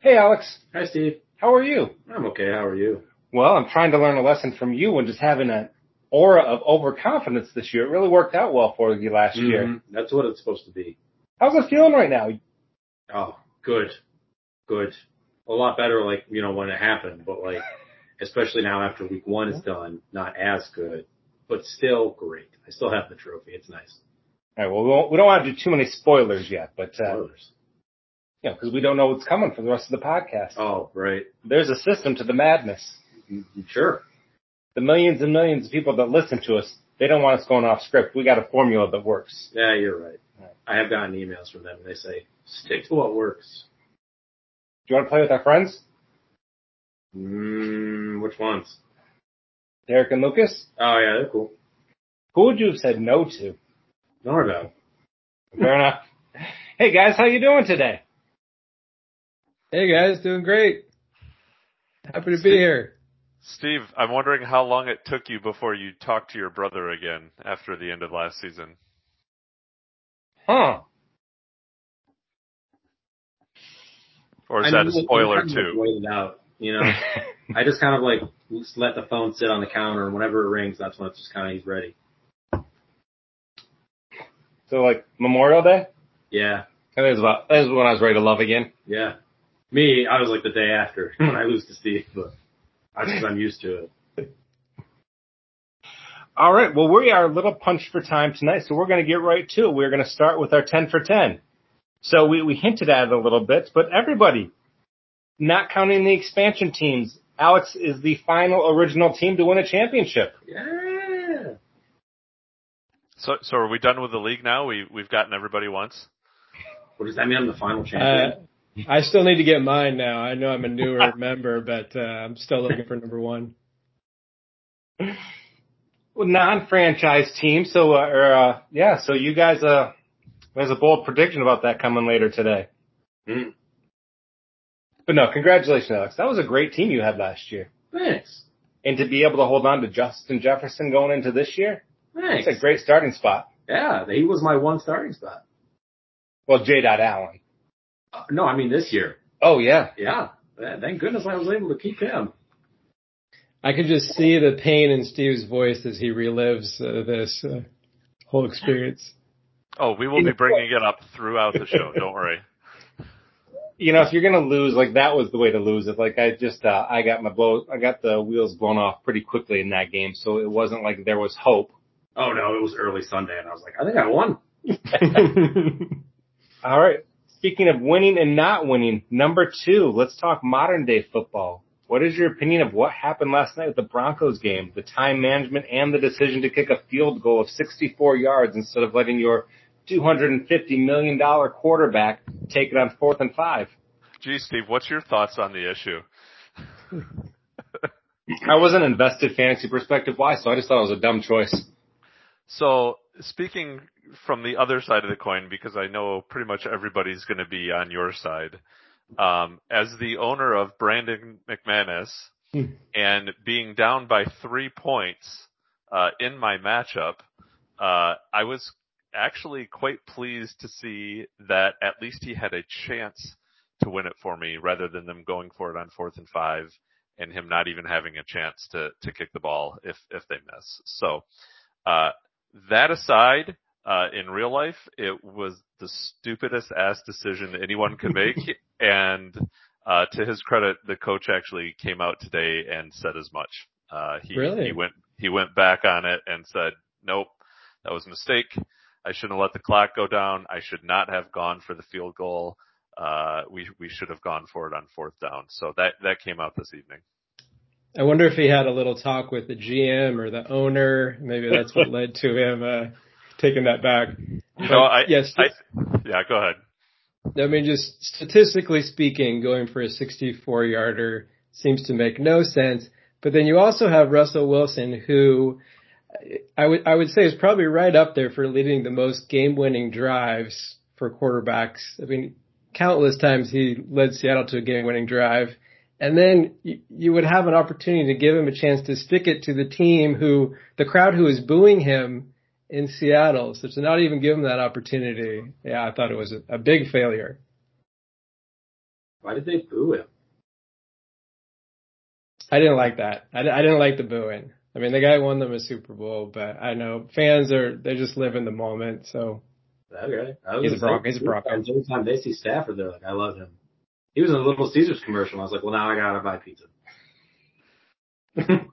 Hey, Alex. Hi, Steve. How are you? I'm okay. How are you? Well, I'm trying to learn a lesson from you and just having an aura of overconfidence this year. It really worked out well for you last mm-hmm. year. That's what it's supposed to be. How's it feeling right now? Oh, good. Good. A lot better, like, you know, when it happened, but like, especially now after week one is done, not as good, but still great. I still have the trophy. It's nice. All right. Well, we don't, we don't want to do too many spoilers yet, but, uh, spoilers. Yeah, because we don't know what's coming for the rest of the podcast. Oh, right. There's a system to the madness. Mm-hmm. Sure. The millions and millions of people that listen to us, they don't want us going off script. We got a formula that works. Yeah, you're right. right. I have gotten emails from them and they say, stick to what works. Do you want to play with our friends? Mm, which ones? Derek and Lucas? Oh yeah, they're cool. Who would you have said no to? Norvell. Fair enough. Hey guys, how you doing today? Hey guys, doing great. Happy to be here. Steve, I'm wondering how long it took you before you talked to your brother again after the end of last season. Huh. Or is I that a spoiler too? Waited out, you know. I just kind of like let the phone sit on the counter, and whenever it rings, that's when it's just kind of he's ready. So like Memorial Day. Yeah. That is about that is when I was ready to love again. Yeah. Me, I was like the day after when I lose to Steve, but that's because I'm used to it. All right. Well, we are a little punched for time tonight, so we're going to get right to it. We're going to start with our 10 for 10. So we, we hinted at it a little bit, but everybody, not counting the expansion teams, Alex is the final original team to win a championship. Yeah. So, so are we done with the league now? We, we've gotten everybody once? What does that mean? I'm the final champion? Uh, I still need to get mine now. I know I'm a newer member, but uh, I'm still looking for number one. Well, non-franchise team. So, uh, or, uh, yeah. So you guys, uh, there's a bold prediction about that coming later today. Mm. But no, congratulations, Alex. That was a great team you had last year. Thanks. And to be able to hold on to Justin Jefferson going into this year, Thanks. It's a great starting spot. Yeah, he was my one starting spot. Well, J. Dot Allen. Uh, no, I mean this year. Oh yeah. Yeah. Thank goodness I was able to keep him. I can just see the pain in Steve's voice as he relives uh, this uh, whole experience. Oh, we will be bringing it up throughout the show. Don't worry. You know, if you're gonna lose, like that was the way to lose it. Like I just, uh, I got my blow, I got the wheels blown off pretty quickly in that game, so it wasn't like there was hope. Oh no, it was early Sunday, and I was like, I think I won. All right. Speaking of winning and not winning, number two, let's talk modern day football. What is your opinion of what happened last night with the Broncos game, the time management and the decision to kick a field goal of 64 yards instead of letting your $250 million quarterback take it on fourth and five? Gee, Steve, what's your thoughts on the issue? I wasn't invested fantasy perspective wise, so I just thought it was a dumb choice. So speaking from the other side of the coin, because I know pretty much everybody's going to be on your side, um, as the owner of Brandon McManus hmm. and being down by three points uh, in my matchup, uh, I was actually quite pleased to see that at least he had a chance to win it for me rather than them going for it on fourth and five and him not even having a chance to to kick the ball if if they miss. So uh, that aside, uh, in real life, it was the stupidest ass decision anyone could make. and, uh, to his credit, the coach actually came out today and said as much. Uh, he, really? he went, he went back on it and said, nope, that was a mistake. I shouldn't have let the clock go down. I should not have gone for the field goal. Uh, we, we should have gone for it on fourth down. So that, that came out this evening. I wonder if he had a little talk with the GM or the owner. Maybe that's what led to him uh, taking that back. No, I, yes, I, yeah, go ahead. I mean, just statistically speaking, going for a 64 yarder seems to make no sense. But then you also have Russell Wilson, who I would I would say is probably right up there for leading the most game-winning drives for quarterbacks. I mean, countless times he led Seattle to a game-winning drive and then you, you would have an opportunity to give him a chance to stick it to the team who, the crowd who is booing him in Seattle. So to not even give him that opportunity, yeah, I thought it was a, a big failure. Why did they boo him? I didn't like that. I, I didn't like the booing. I mean, the guy won them a Super Bowl, but I know fans are they just live in the moment. So Okay. he's a Bronco. He's a Bronco. Every time they see Stafford, they're like, I love him. He was in a Little Caesars commercial. I was like, well, now I gotta buy pizza.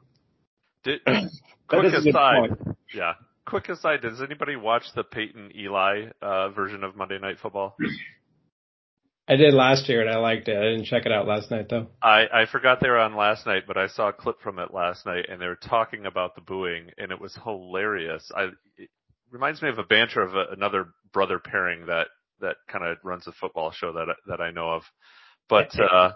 Did, quick is a good aside, yeah. Quick aside, does anybody watch the Peyton Eli uh, version of Monday Night Football? I did last year and I liked it. I didn't check it out last night though. I, I forgot they were on last night, but I saw a clip from it last night, and they were talking about the booing, and it was hilarious. I it reminds me of a banter of a, another brother pairing that that kind of runs a football show that that I know of, but uh,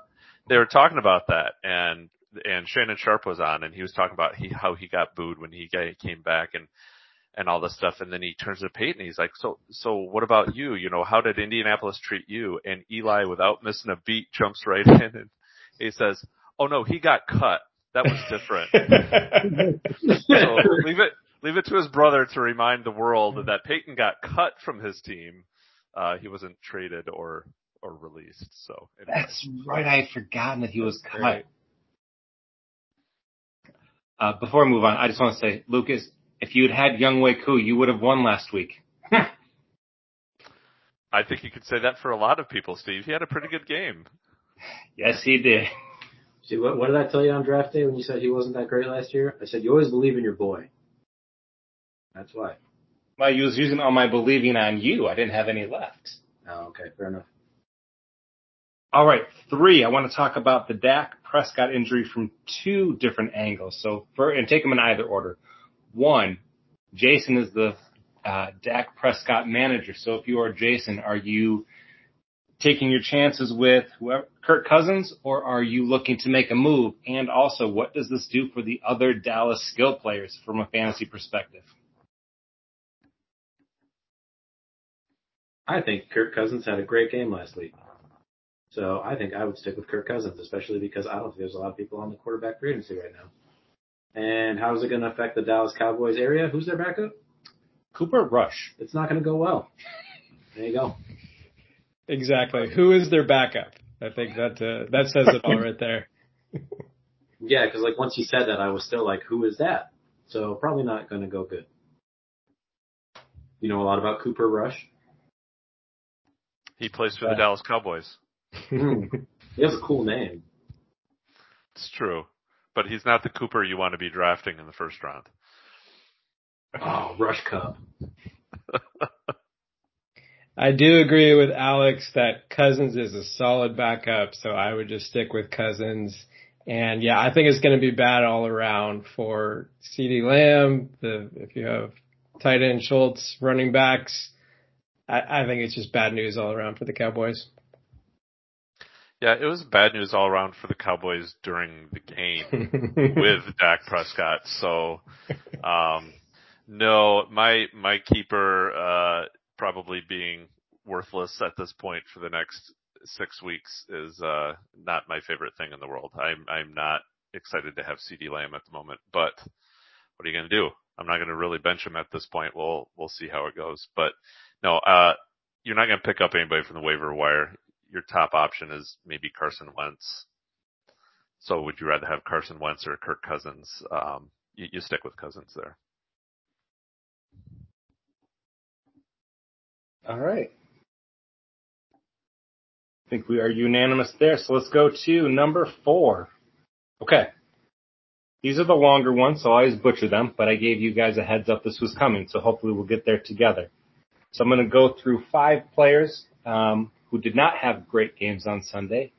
they were talking about that, and and Shannon Sharpe was on, and he was talking about he how he got booed when he came back, and and all this stuff. And then he turns to Peyton. He's like, so, so what about you? You know, how did Indianapolis treat you? And Eli, without missing a beat, jumps right in and he says, oh no, he got cut. That was different. so leave it, leave it to his brother to remind the world that Peyton got cut from his team. Uh, he wasn't traded or, or released. So anyway. That's right. I had forgotten that he was cut. Right. Uh, before I move on, I just want to say, Lucas, if you had had Younghoe Koo, you would have won last week. I think you could say that for a lot of people, Steve. He had a pretty good game. yes, he did. See, what, what did I tell you on draft day when you said he wasn't that great last year? I said, you always believe in your boy. That's why. Well, you was using all my believing on you. I didn't have any left. Oh, okay. Fair enough. All right, three. I want to talk about the Dak Prescott injury from two different angles. So, for and take them in either order. One, Jason is the uh, Dak Prescott manager. So, if you are Jason, are you taking your chances with whoever Kirk Cousins, or are you looking to make a move? And also, what does this do for the other Dallas skill players from a fantasy perspective? I think Kirk Cousins had a great game last week. So I think I would stick with Kirk Cousins, especially because I don't think there's a lot of people on the quarterback free agency right now. And how is it going to affect the Dallas Cowboys area? Who's their backup? Cooper Rush. It's not going to go well. There you go. Exactly. Who is their backup? I think that uh, that says it all right there. Yeah, because like once you said that, I was still like, who is that? So probably not going to go good. You know a lot about Cooper Rush? He plays for the Yeah. Dallas Cowboys. Hmm. He has a cool name. It's true. But he's not the Cooper you want to be drafting in the first round. Oh, Rush Cup. I do agree with Alex that Cousins is a solid backup, so I would just stick with Cousins. And yeah, I think it's going to be bad all around for CeeDee Lamb. The if you have tight end Schultz, running backs, I, I think it's just bad news all around for the Cowboys. Yeah, it was bad news all around for the Cowboys during the game with Dak Prescott. So, um, no, my, my keeper, uh, probably being worthless at this point for the next six weeks is, uh, not my favorite thing in the world. I'm, I'm not excited to have CeeDee Lamb at the moment, but what are you going to do? I'm not going to really bench him at this point. We'll, we'll see how it goes, but no, uh, you're not going to pick up anybody from the waiver wire. Your top option is maybe Carson Wentz. So would you rather have Carson Wentz or Kirk Cousins? Um, you, you stick with Cousins there. All right. I think we are unanimous there. So let's go to number four. Okay. These are the longer ones, so I always butcher them, but I gave you guys a heads up this was coming, so hopefully we'll get there together. So I'm going to go through five players um, who did not have great games on Sunday,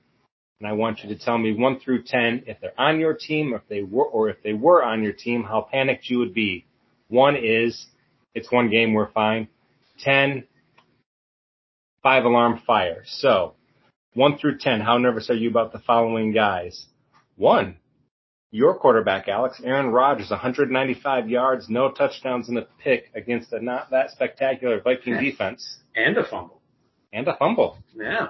and I want you to tell me one through ten if they're on your team, or if they were, or if they were on your team, how panicked you would be. One is it's one game, we're fine. Ten, five alarm fire. So, one through ten, how nervous are you about the following guys? One, your quarterback, Alex, Aaron Rodgers, 195 yards, no touchdowns and a pick against a not that spectacular Viking defense, And a fumble. And a fumble, Yeah.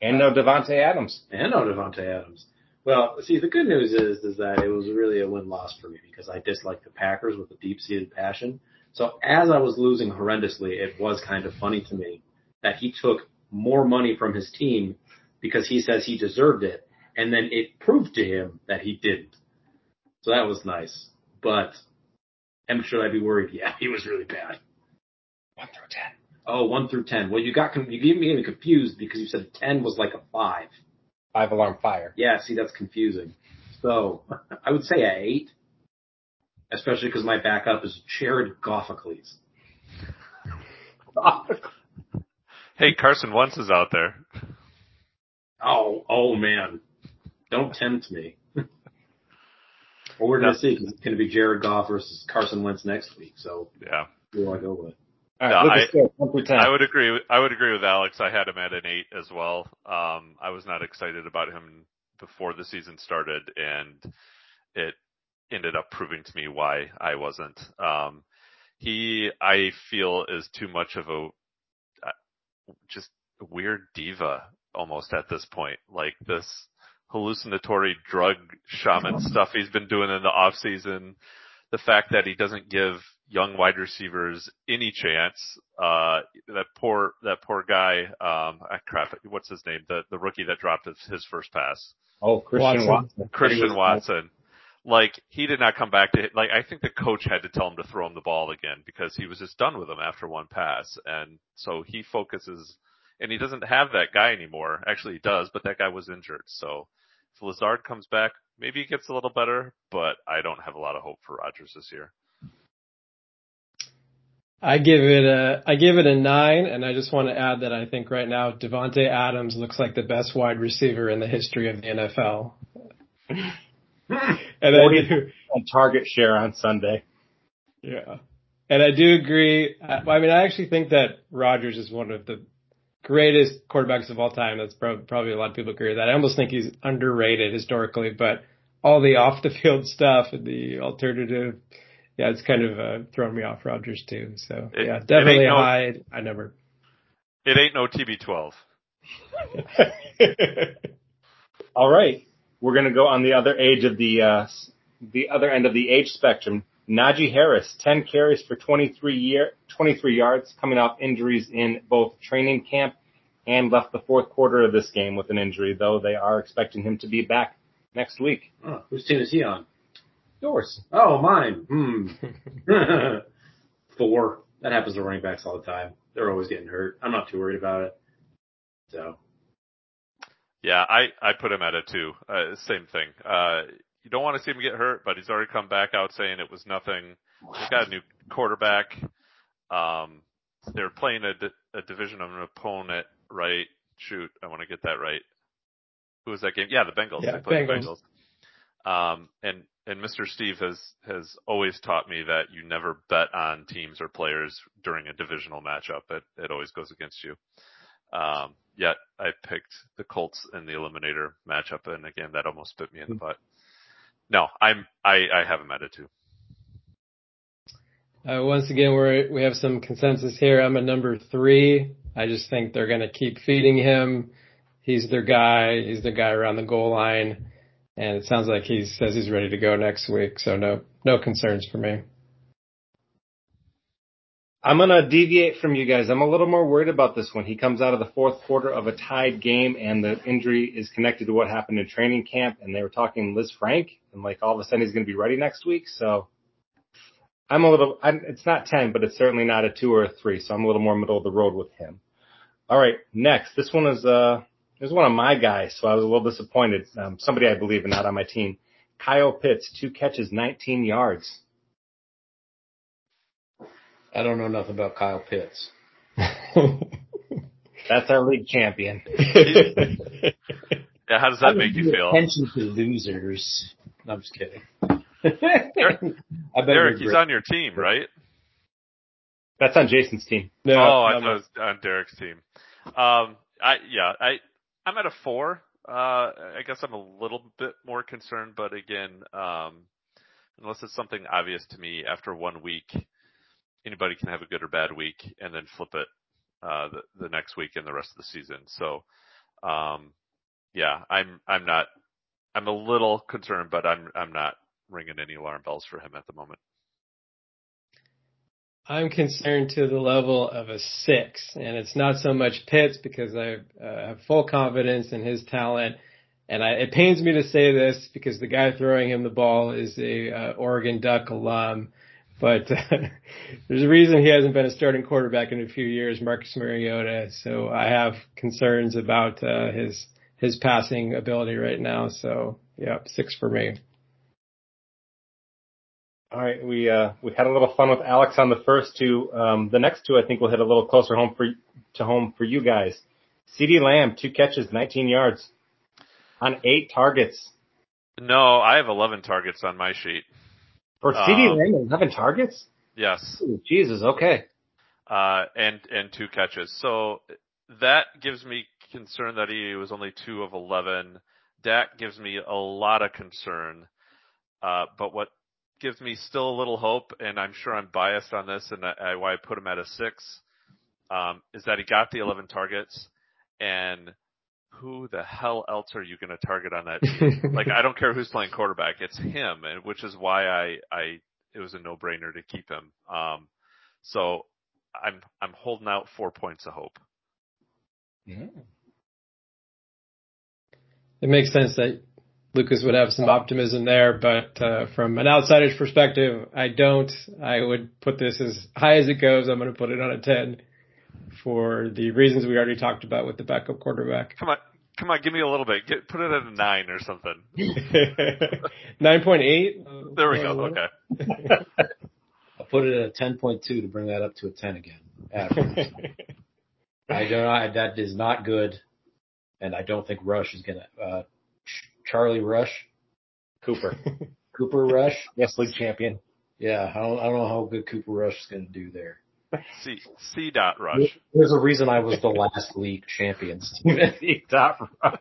and no Davante Adams. And no Davante Adams. Well, see, the good news is, is that it was really a win-loss for me because I dislike the Packers with a deep-seated passion. So as I was losing horrendously, it was kind of funny to me that he took more money from his team because he says he deserved it, and then it proved to him that he didn't. So that was nice. But am should I be worried? Yeah, he was really bad. One through ten. Oh, one through ten. Well, you got you gave me confused because you said ten was like a five. Five alarm fire. Yeah, see, that's confusing. So I would say a eight, especially because my backup is Jared Goffacles. Hey, Carson Wentz is out there. Oh, oh man, don't tempt me. well, we're gonna see 'cause it's gonna be Jared Goff versus Carson Wentz next week. So Yeah. who do I go with? All No, I- at scale, one through ten. I would agree. with- I would agree with Alex. I had him at an eight as well. Um, I was not excited about him before the season started, and it ended up proving to me why I wasn't. Um, he, I feel, is too much of a uh, just a weird diva almost at this point. Like this hallucinatory drug shaman stuff he's been doing in the off season. The fact that he doesn't give young wide receivers any chance. Uh, that poor, that poor guy, um, ah, crap, what's his name? The, the rookie that dropped his, his first pass. oh, Christian Watson. Watson. Christian Watson. Like, he did not come back to, like, I think the coach had to tell him to throw him the ball again because he was just done with him after one pass. And so he focuses, and he doesn't have that guy anymore. Actually, he does, but that guy was injured. So if Lazard comes back, maybe he gets a little better, but I don't have a lot of hope for Rodgers this year. I give it a I give it a nine, and I just want to add that I think right now Davante Adams looks like the best wide receiver in the history of the NFL. And I do, On target share on Sunday. yeah, and I do agree. I, I mean, I actually think that Rodgers is one of the greatest quarterbacks of all time. That's prob- probably a lot of people agree with that. I almost think he's underrated historically, but all the off the field stuff and the alternative, yeah, it's kind of uh, thrown me off Rodgers too. So It- yeah, definitely no- high. I never. It ain't no TB12. All right, we're gonna go on the other age of the uh, the other end of the age spectrum. Najee Harris, 10 carries for 23 year 23 yards, coming off injuries in both training camp and left the fourth quarter of this game with an injury. Though they are expecting him to be back next week. Oh, whose team is he on? Yours. Oh, mine. Hmm. Four. That happens to running backs all the time. They're always getting hurt. I'm not too worried about it. So Yeah, I, I put him at a two. Uh, same thing. Uh, you don't want to see him get hurt, but he's already come back out saying it was nothing. They got a new quarterback. Um, they're playing a, di- a division of an opponent, right? Shoot, I want to get that right. Who was that game? Yeah, the Bengals. Yeah, they played the Bengals. Bengals. Um, and, and Mr. Steve has, has always taught me that you never bet on teams or players during a divisional matchup. It, it always goes against you. Um, yet I picked the Colts in the eliminator matchup, and again, that almost bit me in the butt. No, I'm I I have him at a two. Uh, once again, we're, we have some consensus here. I'm a number three. I just think they're going to keep feeding him. He's their guy. He's the guy around the goal line. And it sounds like he says he's ready to go next week. So no, no concerns for me. I'm gonna deviate from you guys. I'm a little more worried about this one. He comes out of the fourth quarter of a tied game, and the injury is connected to what happened in training camp. And they were talking Lisfranc, and like all of a sudden he's gonna be ready next week. So I'm a little. I'm, it's not ten, but it's certainly not a two or a three. So I'm a little more middle of the road with him. All right, next. This one is uh, this is one of my guys. So I was a little disappointed. Um, somebody I believe in, not on my team. Kyle Pitts, two catches, 19 yards. I don't know nothing about Kyle Pitts. That's our league champion. Yeah, how does that make you feel? Attention to losers. No, I'm just kidding. I Derek, he's on your team, right? That's on Jason's team. no, oh, I no, thought it was on Derek's team. Um, I yeah, I I'm at a four. Uh, I guess I'm a little bit more concerned, but again, um, unless it's something obvious to me after one week, anybody can have a good or bad week and then flip it uh, the the next week and the rest of the season. So, um, yeah, I'm I'm not I'm a little concerned, but I'm I'm not ringing any alarm bells for him at the moment. I'm concerned to the level of a six, and it's not so much Pitts because I uh, have full confidence in his talent. And I, it pains me to say this because the guy throwing him the ball is a uh, Oregon Duck alum, but uh, there's a reason he hasn't been a starting quarterback in a few years, Marcus Mariota. So I have concerns about uh, his his passing ability right now. So yeah, six for me. All right, we uh, we had a little fun with Alex on the first two. Um, the next two, I think, will hit a little closer home for to home for you guys. CeeDee Lamb, two catches, 19 yards, on eight targets. No, I have 11 targets on my sheet. For CeeDee um, Lamb, 11 targets. Yes. Ooh, Jesus. Okay. Uh, and and two catches. So that gives me concern that he was only two of 11. Dak gives me a lot of concern. Uh, but what gives me still a little hope, and I'm sure I'm biased on this, and I, why I put him at a six, um, is that he got the 11 targets, and who the hell else are you going to target on that team? like, I don't care who's playing quarterback, it's him, and which is why I, I, it was a no-brainer to keep him. Um, so I'm, I'm holding out four points of hope. Yeah. It makes sense that Lucas would have some optimism there, but uh, from an outsider's perspective, I don't. I would put this as high as it goes. I'm going to put it on a 10 for the reasons we already talked about with the backup quarterback. Come on. Come on, give me a little bit. Get, put it at a nine or something. Nine point eight. There we go. Okay. I'll put it at a ten point two to bring that up to a ten again. I don't. I, that is not good, and I don't think Rush is gonna. Uh, Charlie Rush, Cooper, Cooper Rush, yes, league champion. Yeah, I don't, I don't know how good Cooper Rush is going to do there. C C dot Rush. There's a reason I was the last league champion. C dot Rush.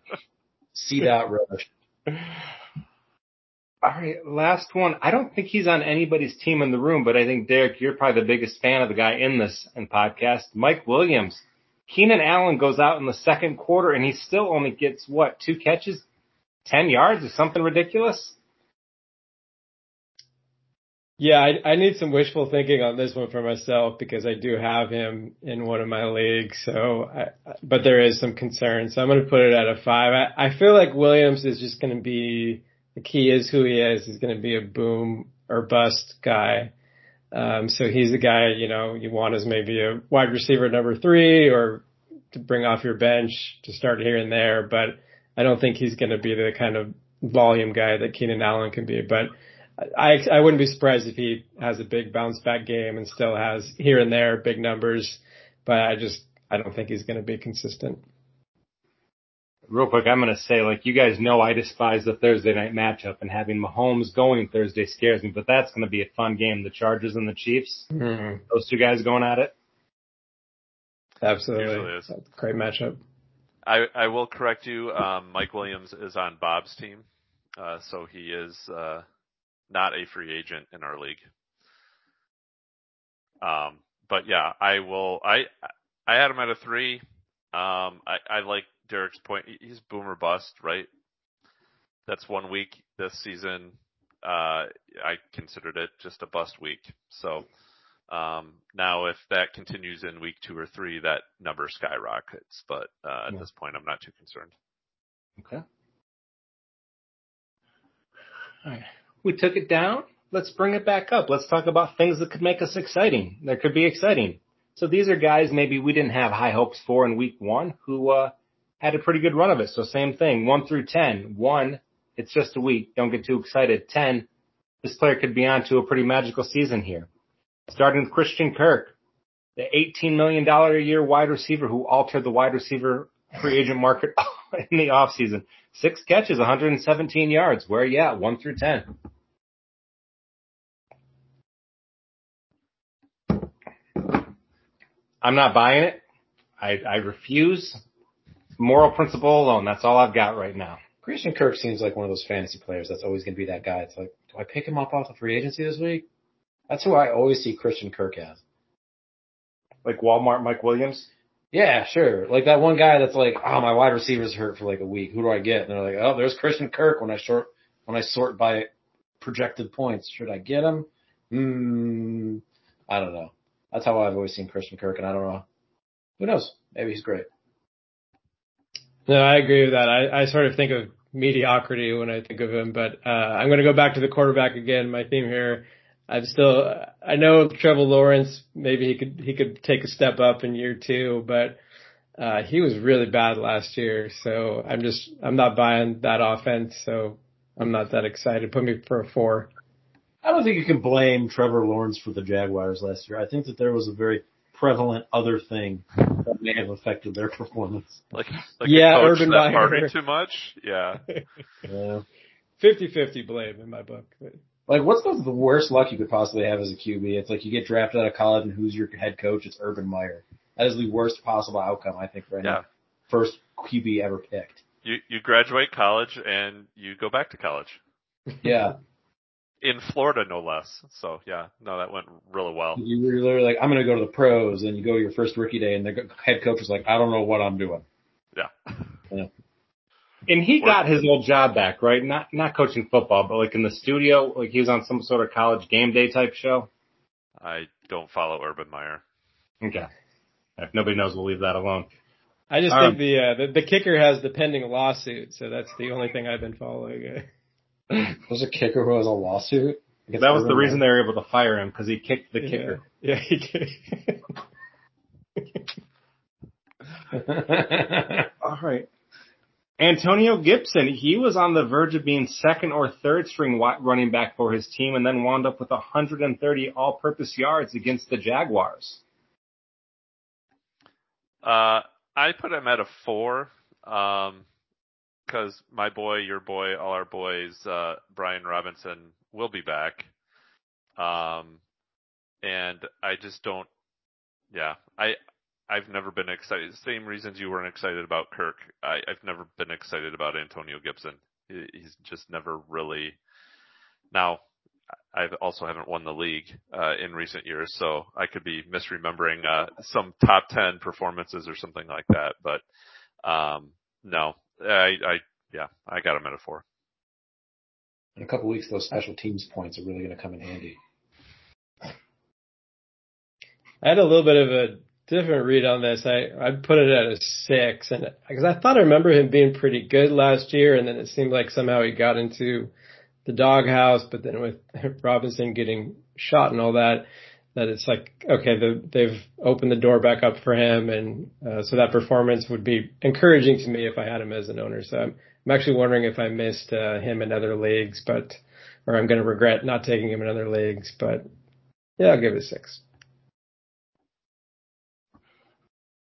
C dot Rush. All right, last one. I don't think he's on anybody's team in the room, but I think Derek, you're probably the biggest fan of the guy in this in podcast, Mike Williams. Keenan Allen goes out in the second quarter and he still only gets what two catches, 10 yards is something ridiculous? Yeah, I, I need some wishful thinking on this one for myself because I do have him in one of my leagues. So, I, but there is some concern. So I'm going to put it at a five. I, I feel like Williams is just going to be the key is who he is. He's going to be a boom or bust guy. Um, so he's the guy, you know, you want as maybe a wide receiver number three or to bring off your bench to start here and there. But I don't think he's going to be the kind of volume guy that Keenan Allen can be, but I I wouldn't be surprised if he has a big bounce back game and still has here and there big numbers, but I just I don't think he's going to be consistent. Real quick, I'm going to say like you guys know I despise the Thursday night matchup and having Mahomes going Thursday scares me, but that's going to be a fun game. The Chargers and the Chiefs, mm-hmm. those two guys going at it. Absolutely, great matchup. I, I will correct you. Um, Mike Williams is on Bob's team, uh, so he is uh, not a free agent in our league. Um, but yeah, I will. I I had him at a three. Um, I, I like Derek's point. He's boomer bust, right? That's one week this season. Uh, I considered it just a bust week. So now, if that continues in week two or three, that number skyrockets. But uh, at this point, I'm not too concerned. Okay. All right. We took it down. Let's bring it back up. Let's talk about things that could make us exciting. That could be exciting. So these are guys maybe we didn't have high hopes for in week one who uh, had a pretty good run of it. So same thing, one through ten. One, it's just a week. Don't get too excited. Ten, this player could be on to a pretty magical season here. Starting with Christian Kirk, the $18 million a year wide receiver who altered the wide receiver free agent market in the offseason. Six catches, 117 yards. Where you at? One through 10. I'm not buying it. I, I refuse. Moral principle alone. That's all I've got right now. Christian Kirk seems like one of those fantasy players that's always going to be that guy. It's like, do I pick him up off the free agency this week? That's who I always see Christian Kirk as. Like Walmart Mike Williams? Yeah, sure. Like that one guy that's like, oh, my wide receiver's hurt for like a week. Who do I get? And they're like, oh, there's Christian Kirk when I short when I sort by projected points. Should I get him? Hmm. I don't know. That's how I've always seen Christian Kirk, and I don't know. Who knows? Maybe he's great. No, I agree with that. I, I sort of think of mediocrity when I think of him, but uh, I'm going to go back to the quarterback again. My theme here. I'm still. I know Trevor Lawrence. Maybe he could he could take a step up in year two, but uh, he was really bad last year. So I'm just I'm not buying that offense. So I'm not that excited. Put me for a four. I don't think you can blame Trevor Lawrence for the Jaguars last year. I think that there was a very prevalent other thing that may have affected their performance. Like, like Yeah, a coach Urban that Meyer. too much. Yeah. Yeah. 50-50 blame in my book. Like, what's the, the worst luck you could possibly have as a QB? It's like you get drafted out of college and who's your head coach? It's Urban Meyer. That is the worst possible outcome, I think, for any Yeah. first QB ever picked. You you graduate college and you go back to college Yeah. in Florida, no less. So yeah, no, that went really well. You were literally like, I'm going to go to the pros, and you go to your first rookie day, and the head coach is like, I don't know what I'm doing. Yeah. And he got his old job back, right? Not not coaching football, but like in the studio, like he was on some sort of college game day type show. I don't follow Urban Meyer. Okay. If nobody knows, we'll leave that alone. I just Um, think the, uh, the the kicker has the pending lawsuit, so that's the only thing I've been following. There's a kicker who has a lawsuit. against That was the Urban reason they were able to fire him because he kicked the kicker. Yeah, he did. All right. Antonio Gibson, he was on the verge of being second or third string running back for his team and then wound up with 130 all-purpose yards against the Jaguars. Uh, I put him at a four, um, cause my boy, your boy, all our boys, uh, Brian Robinson will be back. Um, and I just don't, yeah, I, I've never been excited. Same reasons you weren't excited about Kirk. I, I've never been excited about Antonio Gibson. He, he's just never really, now, I also haven't won the league uh, in recent years, so I could be misremembering uh, some top ten performances or something like that. But um, no, I, I yeah, I got him at a four. In a couple weeks, those special teams points are really going to come in handy. I had a little bit of a different read on this. I I put it at a six, and because I thought I remember him being pretty good last year, and then it seemed like somehow he got into the doghouse, but then with Robinson getting shot and all that, that it's like okay, the, they've opened the door back up for him, and uh, so that performance would be encouraging to me if I had him as an owner. So I'm, I'm actually wondering if I missed uh, him in other leagues, but or I'm going to regret not taking him in other leagues, but yeah, I'll give it a six.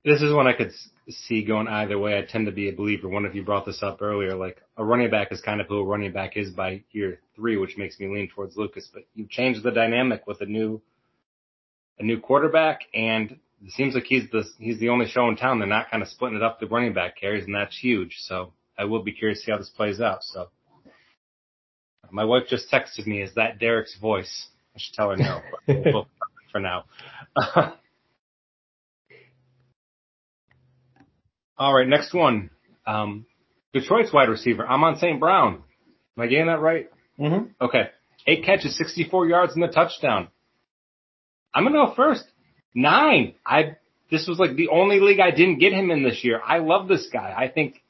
This is one I could s- see going either way. I tend to be a believer. One of you brought this up earlier. Like a running back is kind of who a running back is by year three, which makes me lean towards Lucas. But you changed the dynamic with a new, a new quarterback, and it seems like he's the he's the only show in town. They're not kind of splitting it up the running back carries, and that's huge. So I will be curious to see how this plays out. So my wife just texted me, "Is that Derek's voice?" I should tell her no. but we'll- for now. All right, next one. Um, Detroit's wide receiver, Amon St. Brown. Am I getting that right? Mm-hmm. Okay. Eight catches, 64 yards and a touchdown. I'm gonna go first. Nine. I, this was like the only league I didn't get him in this year. I love this guy. I think,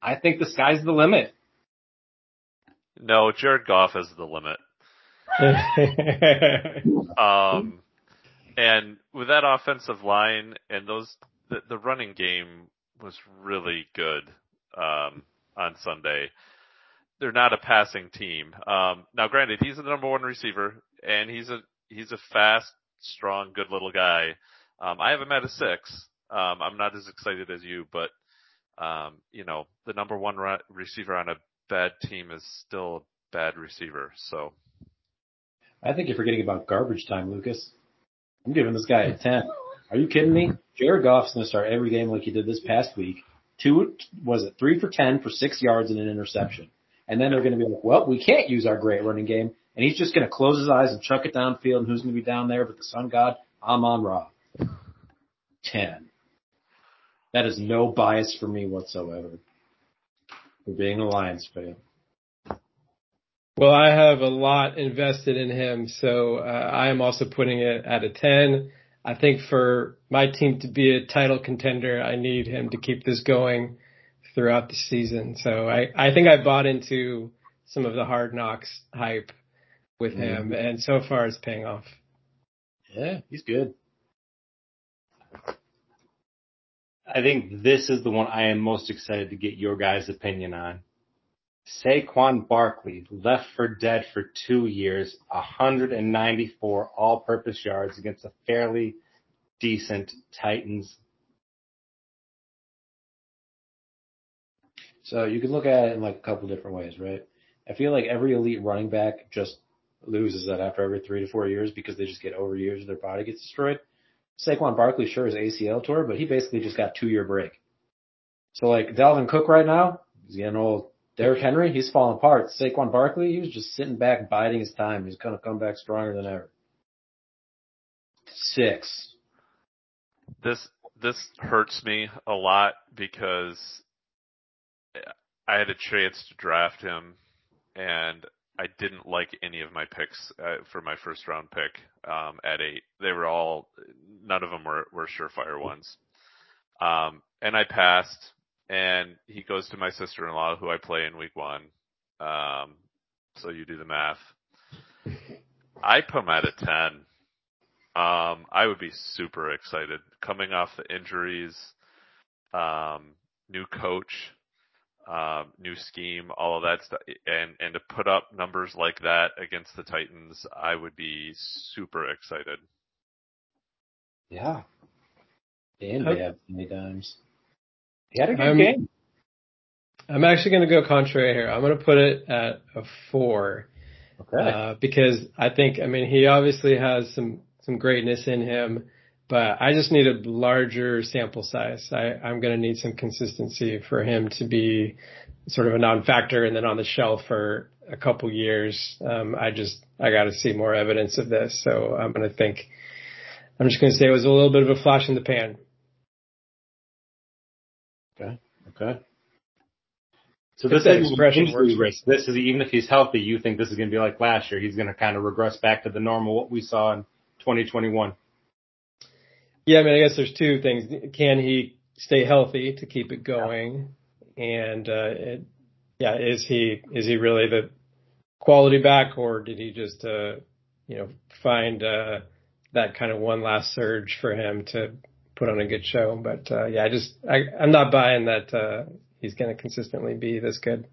I think the sky's the limit. No, Jared Goff is the limit. Um, and with that offensive line and those, the, the running game was really good um, on Sunday. They're not a passing team. Um, now, granted, he's the number one receiver, and he's a he's a fast, strong, good little guy. Um, I have him at a six. Um, I'm not as excited as you, but um, you know, the number one re- receiver on a bad team is still a bad receiver. So I think you're forgetting about garbage time, Lucas. I'm giving this guy a 10. Are you kidding me? Jared Goff's going to start every game like he did this past week. Two, was it three for 10 for six yards and an interception? And then they're going to be like, well, we can't use our great running game. And he's just going to close his eyes and chuck it downfield. And who's going to be down there but the sun god, Amon Ra? 10. That is no bias for me whatsoever. For being a Lions fan. Well, I have a lot invested in him, so uh, I am also putting it at a 10. I think for my team to be a title contender, I need him to keep this going throughout the season. So I, I think I bought into some of the hard knocks hype with mm-hmm. him and so far it's paying off. Yeah, he's good. I think this is the one I am most excited to get your guys' opinion on. Saquon Barkley left for dead for two years, 194 all-purpose yards against a fairly decent Titans. So you can look at it in like a couple different ways, right? I feel like every elite running back just loses that after every three to four years because they just get over years, and their body gets destroyed. Saquon Barkley sure is ACL tour, but he basically just got two year break. So like Dalvin Cook right now, he's getting old. Derrick Henry, he's falling apart. Saquon Barkley, he was just sitting back biding his time. He's gonna come back stronger than ever. Six. This this hurts me a lot because I had a chance to draft him and I didn't like any of my picks uh, for my first round pick um, at eight. They were all none of them were were surefire ones. Um, and I passed, and he goes to my sister in law who I play in week one. Um, so you do the math. I put him at a ten. Um, I would be super excited coming off the injuries, um, new coach um, new scheme, all of that stuff, and and to put up numbers like that against the Titans, I would be super excited. Yeah. And they have many times. He had a good I'm- game. I'm actually going to go contrary here. I'm going to put it at a four. Okay. Uh, because I think, I mean, he obviously has some, some greatness in him, but I just need a larger sample size. I, I'm going to need some consistency for him to be sort of a non-factor and then on the shelf for a couple years. Um, I just, I got to see more evidence of this. So I'm going to think, I'm just going to say it was a little bit of a flash in the pan. Okay. Okay. So this expression works. risk. This is even if he's healthy, you think this is going to be like last year. He's going to kind of regress back to the normal what we saw in 2021. Yeah, I mean, I guess there's two things. Can he stay healthy to keep it going? And, uh, it, yeah, is he, is he really the quality back or did he just, uh, you know, find, uh, that kind of one last surge for him to put on a good show? But, uh, yeah, I just, I, I'm not buying that, uh, he's going to consistently be this good.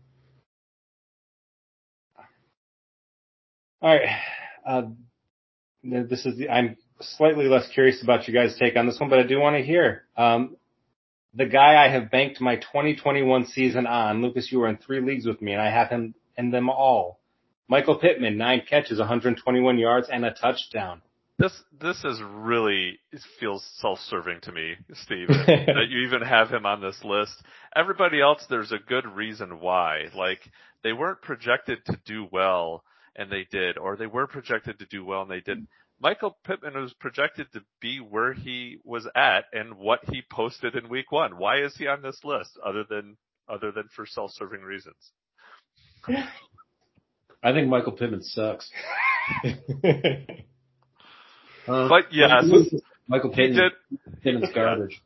All right. Uh, this is the, I'm slightly less curious about you guys' take on this one, but I do want to hear. Um, the guy I have banked my 2021 season on, Lucas, you were in three leagues with me, and I have him in them all. Michael Pittman, nine catches, 121 yards, and a touchdown. This this is really it feels self-serving to me, Steve, that you even have him on this list. Everybody else, there's a good reason why. Like they weren't projected to do well, and they did, or they were projected to do well and they didn't. Michael Pittman was projected to be where he was at and what he posted in week one. Why is he on this list other than other than for self-serving reasons? I think Michael Pittman sucks. But yes, Michael he Pittman, did Pittman's garbage.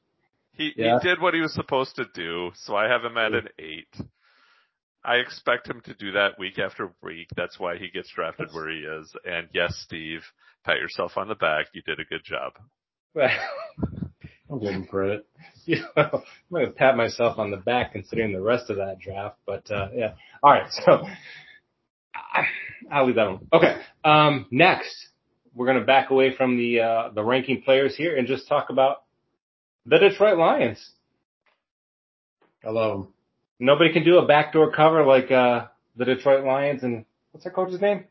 he Yeah. he did what he was supposed to do, so I have him at an eight. I expect him to do that week after week. That's why he gets drafted where he is. And yes, Steve, pat yourself on the back. You did a good job. Well, I'll give him credit. you know, I'm going to pat myself on the back considering the rest of that draft, but, uh, yeah. All right. So I, I'll leave that one. Okay. Um, next, we're going to back away from the, uh, the ranking players here and just talk about the Detroit Lions. I love him. Nobody can do a backdoor cover like, uh, the Detroit Lions and what's their coach's name?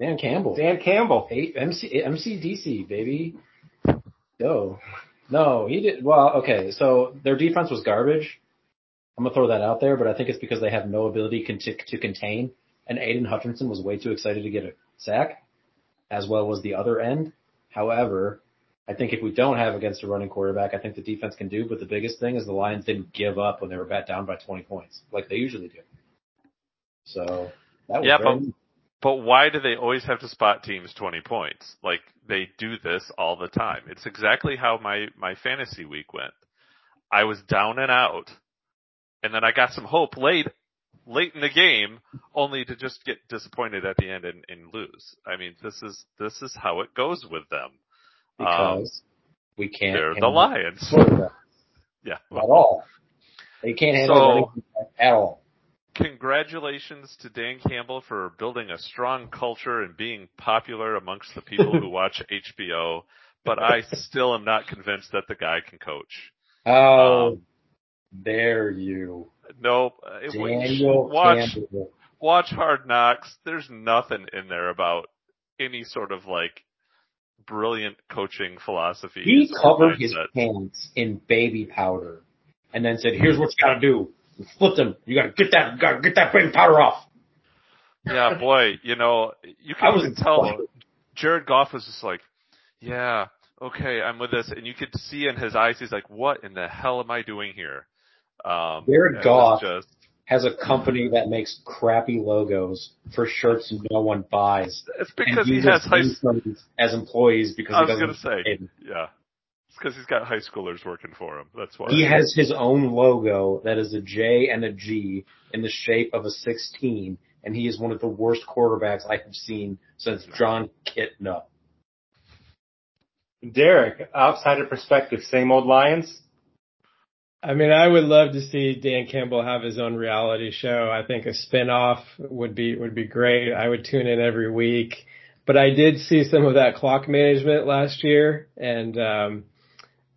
Dan Campbell. Dan Campbell. Eight, MC, MCDC, baby. Go. No, he did. Well, okay. So their defense was garbage. I'm gonna throw that out there, but I think it's because they have no ability con- to, to contain. And Aidan Hutchinson was way too excited to get a sack, as well as the other end. However, I think if we don't have against a running quarterback, I think the defense can do. But the biggest thing is the Lions didn't give up when they were bat down by 20 points, like they usually do. So that was Yeah, but-. But why do they always have to spot teams 20 points? Like they do this all the time. It's exactly how my, my fantasy week went. I was down and out and then I got some hope late, late in the game only to just get disappointed at the end and, and lose. I mean, this is, this is how it goes with them. because we can't. They're the Lions. Yeah. At all. They can't handle So- at all. Congratulations to Dan Campbell for building a strong culture and being popular amongst the people who watch HBO, but I still am not convinced that the guy can coach. Oh, Um, dare you. Nope. Uh, it- Daniel watch, Campbell. watch Hard Knocks. There's nothing in there about any sort of like brilliant coaching philosophy. He covered his pants in baby powder and then said, here's what you gotta do. And flipped him. You gotta get that, gotta get that baby powder off. Yeah, boy, you know, you I can was even tell inspired. Jared Goff was just like, yeah, okay, I'm with this. And you could see in his eyes, he's like, what in the hell am I doing here? Um, Jared Goff just, Has a company that makes crappy logos for shirts no one buys. it's because he has high, interns as employees because I he was gonna say, pay yeah. It's because he's got high schoolers working for him. That's why. He has his own logo that is a J and a G in the shape of a 16, and he is one of the worst quarterbacks I have seen since Jon Kitna. Derek, outsider perspective, same old Lions. I mean, I would love to see Dan Campbell have his own reality show. I think a spin-off would be, would be great. I would tune in every week, but I did see some of that clock management last year and, um,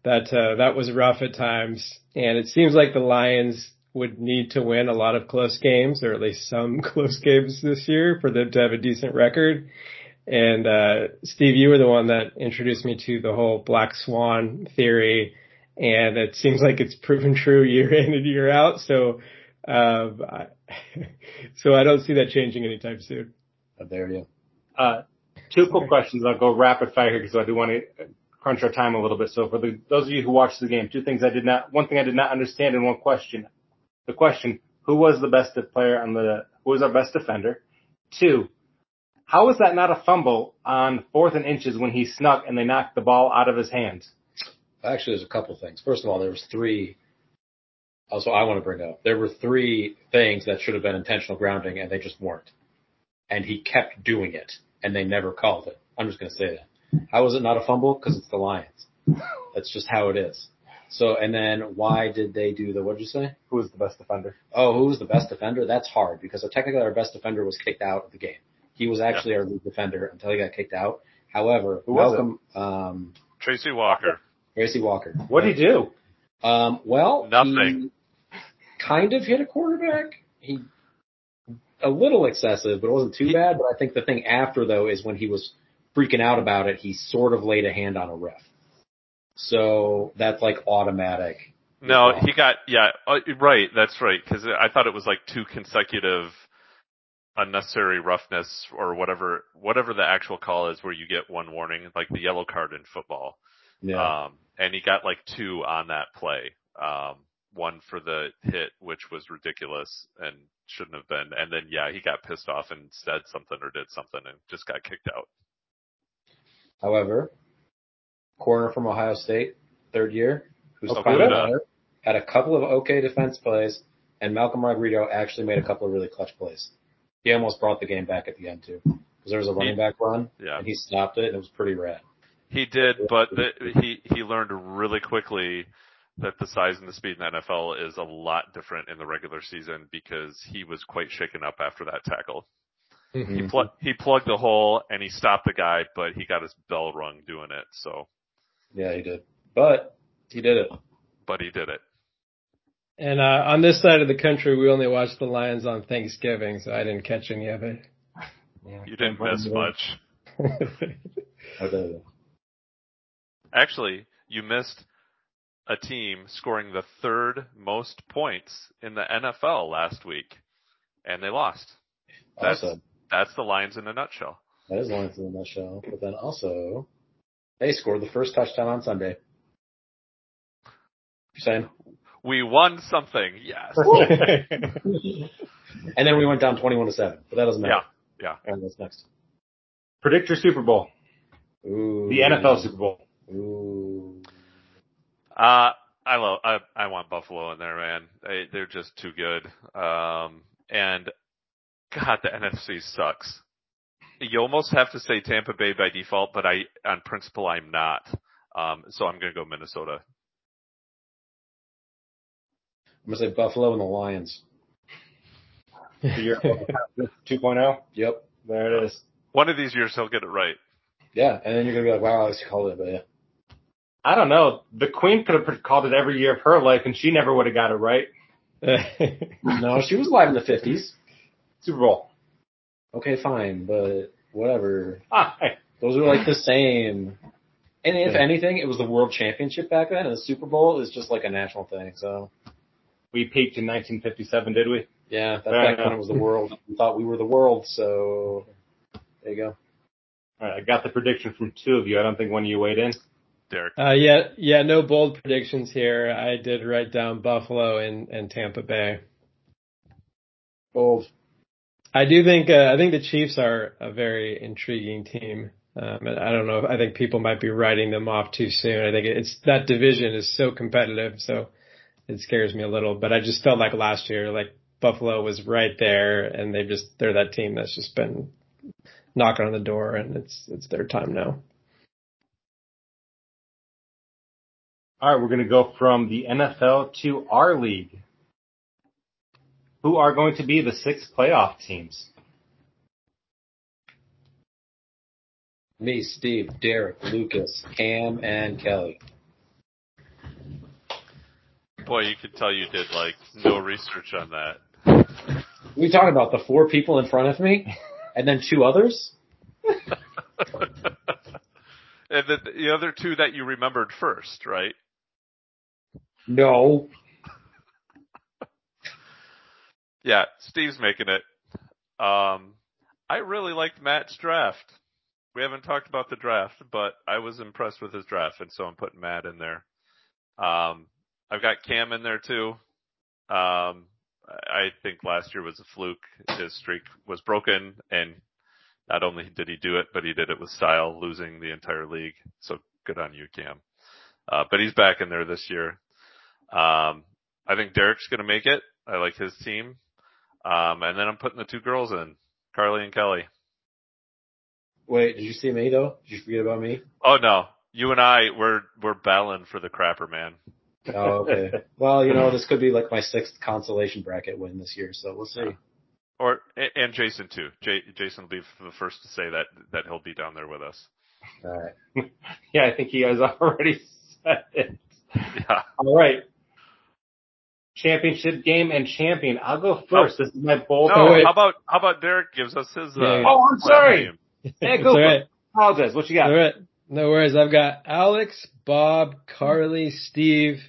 that, uh, that was rough at times. And it seems like the Lions would need to win a lot of close games or at least some close games this year for them to have a decent record. And, uh, Steve, you were the one that introduced me to the whole black swan theory and it seems like it's proven true year in and year out. So, um, I, so I don't see that changing anytime soon. Oh, there you Uh, two quick questions. I'll go rapid fire here because I do want to crunch our time a little bit. So for the, those of you who watched the game, two things I did not, one thing I did not understand in one question. The question, who was the best player on the, who was our best defender? Two, how was that not a fumble on fourth and inches when he snuck and they knocked the ball out of his hands? Actually, there's a couple things. First of all, there was three. Also, I want to bring up there were three things that should have been intentional grounding, and they just weren't. And he kept doing it, and they never called it. I'm just going to say that. How was it not a fumble? Because it's the Lions. That's just how it is. So, and then why did they do the? What'd you say? Who was the best defender? Oh, who was the best defender? That's hard because technically our best defender was kicked out of the game. He was actually our lead defender until he got kicked out. However, Who was it? Malcolm, um, Tracy Walker. Tracy Walker. What did he do? Um, well, Nothing. He kind of hit a quarterback. He a little excessive, but it wasn't too bad. But I think the thing after though is when he was freaking out about it, he sort of laid a hand on a ref. So that's like automatic. No, he got, yeah, uh, right, that's right, cause I thought it was like two consecutive unnecessary roughness or whatever, whatever the actual call is where you get one warning, like the yellow card in football. Yeah. Um, and he got like two on that play. Um, one for the hit, which was ridiculous and shouldn't have been. And then, yeah, he got pissed off and said something or did something and just got kicked out. However, corner from Ohio State, third year, who's Oh, finally Okudah. had a couple of okay defense plays, and Malcolm Rodriguez actually made a couple of really clutch plays. He almost brought the game back at the end too, because there was a running back run, Yeah. and he stopped it, and it was pretty rad. He did, but the, he he learned really quickly that the size and the speed in the NFL is a lot different in the regular season because he was quite shaken up after that tackle. Mm-hmm. He pl- he plugged the hole and he stopped the guy, but he got his bell rung doing it. So, Yeah, he did, but he did it. but he did it. And uh, on this side of the country, we only watch the Lions on Thanksgiving, so I didn't catch any of it. You didn't miss much. I did it. Actually, you missed a team scoring the third most points in the NFL last week, and they lost. That's Also, that's the Lions in a nutshell. that is Lions in a nutshell. But then also, they scored the first touchdown on Sunday. You're saying? We won something, yes. And then we went down 21 to 7, but that doesn't matter. Yeah, yeah. And what's next? Predict your Super Bowl. Ooh. The NFL Super Bowl. Ooh. Uh, I love, I, I want Buffalo in there, man. They, they're just too good. Um, and God, the NFC sucks. You almost have to say Tampa Bay by default, but I, on principle, I'm not. Um, so I'm going to go Minnesota. I'm gonna say Buffalo and the Lions. The year 2.0. Yep. There it is. One of these years he'll get it right. Yeah, and then you're gonna be like, wow, I just called it, but yeah. I don't know. The Queen could have called it every year of her life, and she never would have got it right. No, she was alive in the fifties. Super Bowl. Okay, fine, but whatever. Hi. Those are like the same. And if Yeah. anything, it was the World Championship back then, and the Super Bowl is just like a national thing. So We peaked in 1957, did we? yeah, that's Fair back when it was the world. We thought we were the world, so there you go. All right, I got the prediction from two of you. I don't think one of you weighed in. Derek. uh, yeah, yeah, no bold predictions here. I did write down Buffalo and, and Tampa Bay. Bold. I do think uh, I think the Chiefs are a very intriguing team. Um, I don't know. I think people might be writing them off too soon. I think it's that division is so competitive, so it scares me a little. But I just felt like last year, like Buffalo was right there, and they just they're that team that's just been knocking on the door, and it's it's their time now. All right, we're going to go from the NFL to our league. Who are going to be the six playoff teams? Me, Steve, Derek, Lucas, Cam, and Kelly. Boy, you could tell you did like no research on that. We talking about the four people in front of me, and then two others. and the, the other two that you remembered first, right? No. Yeah, Steve's making it. Um, I really liked Matt's draft. We haven't talked about the draft, but I was impressed with his draft, and so I'm putting Matt in there. Um, I've got Cam in there too. Um, I think last year was a fluke. His streak was broken, and not only did he do it, but he did it with style, losing the entire league. So good on you, Cam. Uh, but he's back in there this year. Um, I think Derek's going to make it. I like his team. Um, and then I'm putting the two girls in, Carly and Kelly. Wait, did you see me though? Did you forget about me? Oh no, you and I, we're, we're battling for the crapper, man. Oh, okay. well, you know, this could be like my sixth consolation bracket win this year, so we'll see. Or, and Jason too. J- Jason will be the first to say that, that he'll be down there with us. All right. Yeah, I think he has already said it. Yeah. All right. Championship game and champion. I'll go first. This is my bold. No, how about, how about Derek gives us his, uh, Yeah, yeah. Oh, I'm sorry. name? Yeah, It's go right. Apologize. What you got? All right. No worries. I've got Alex, Bob, Carly, Steve,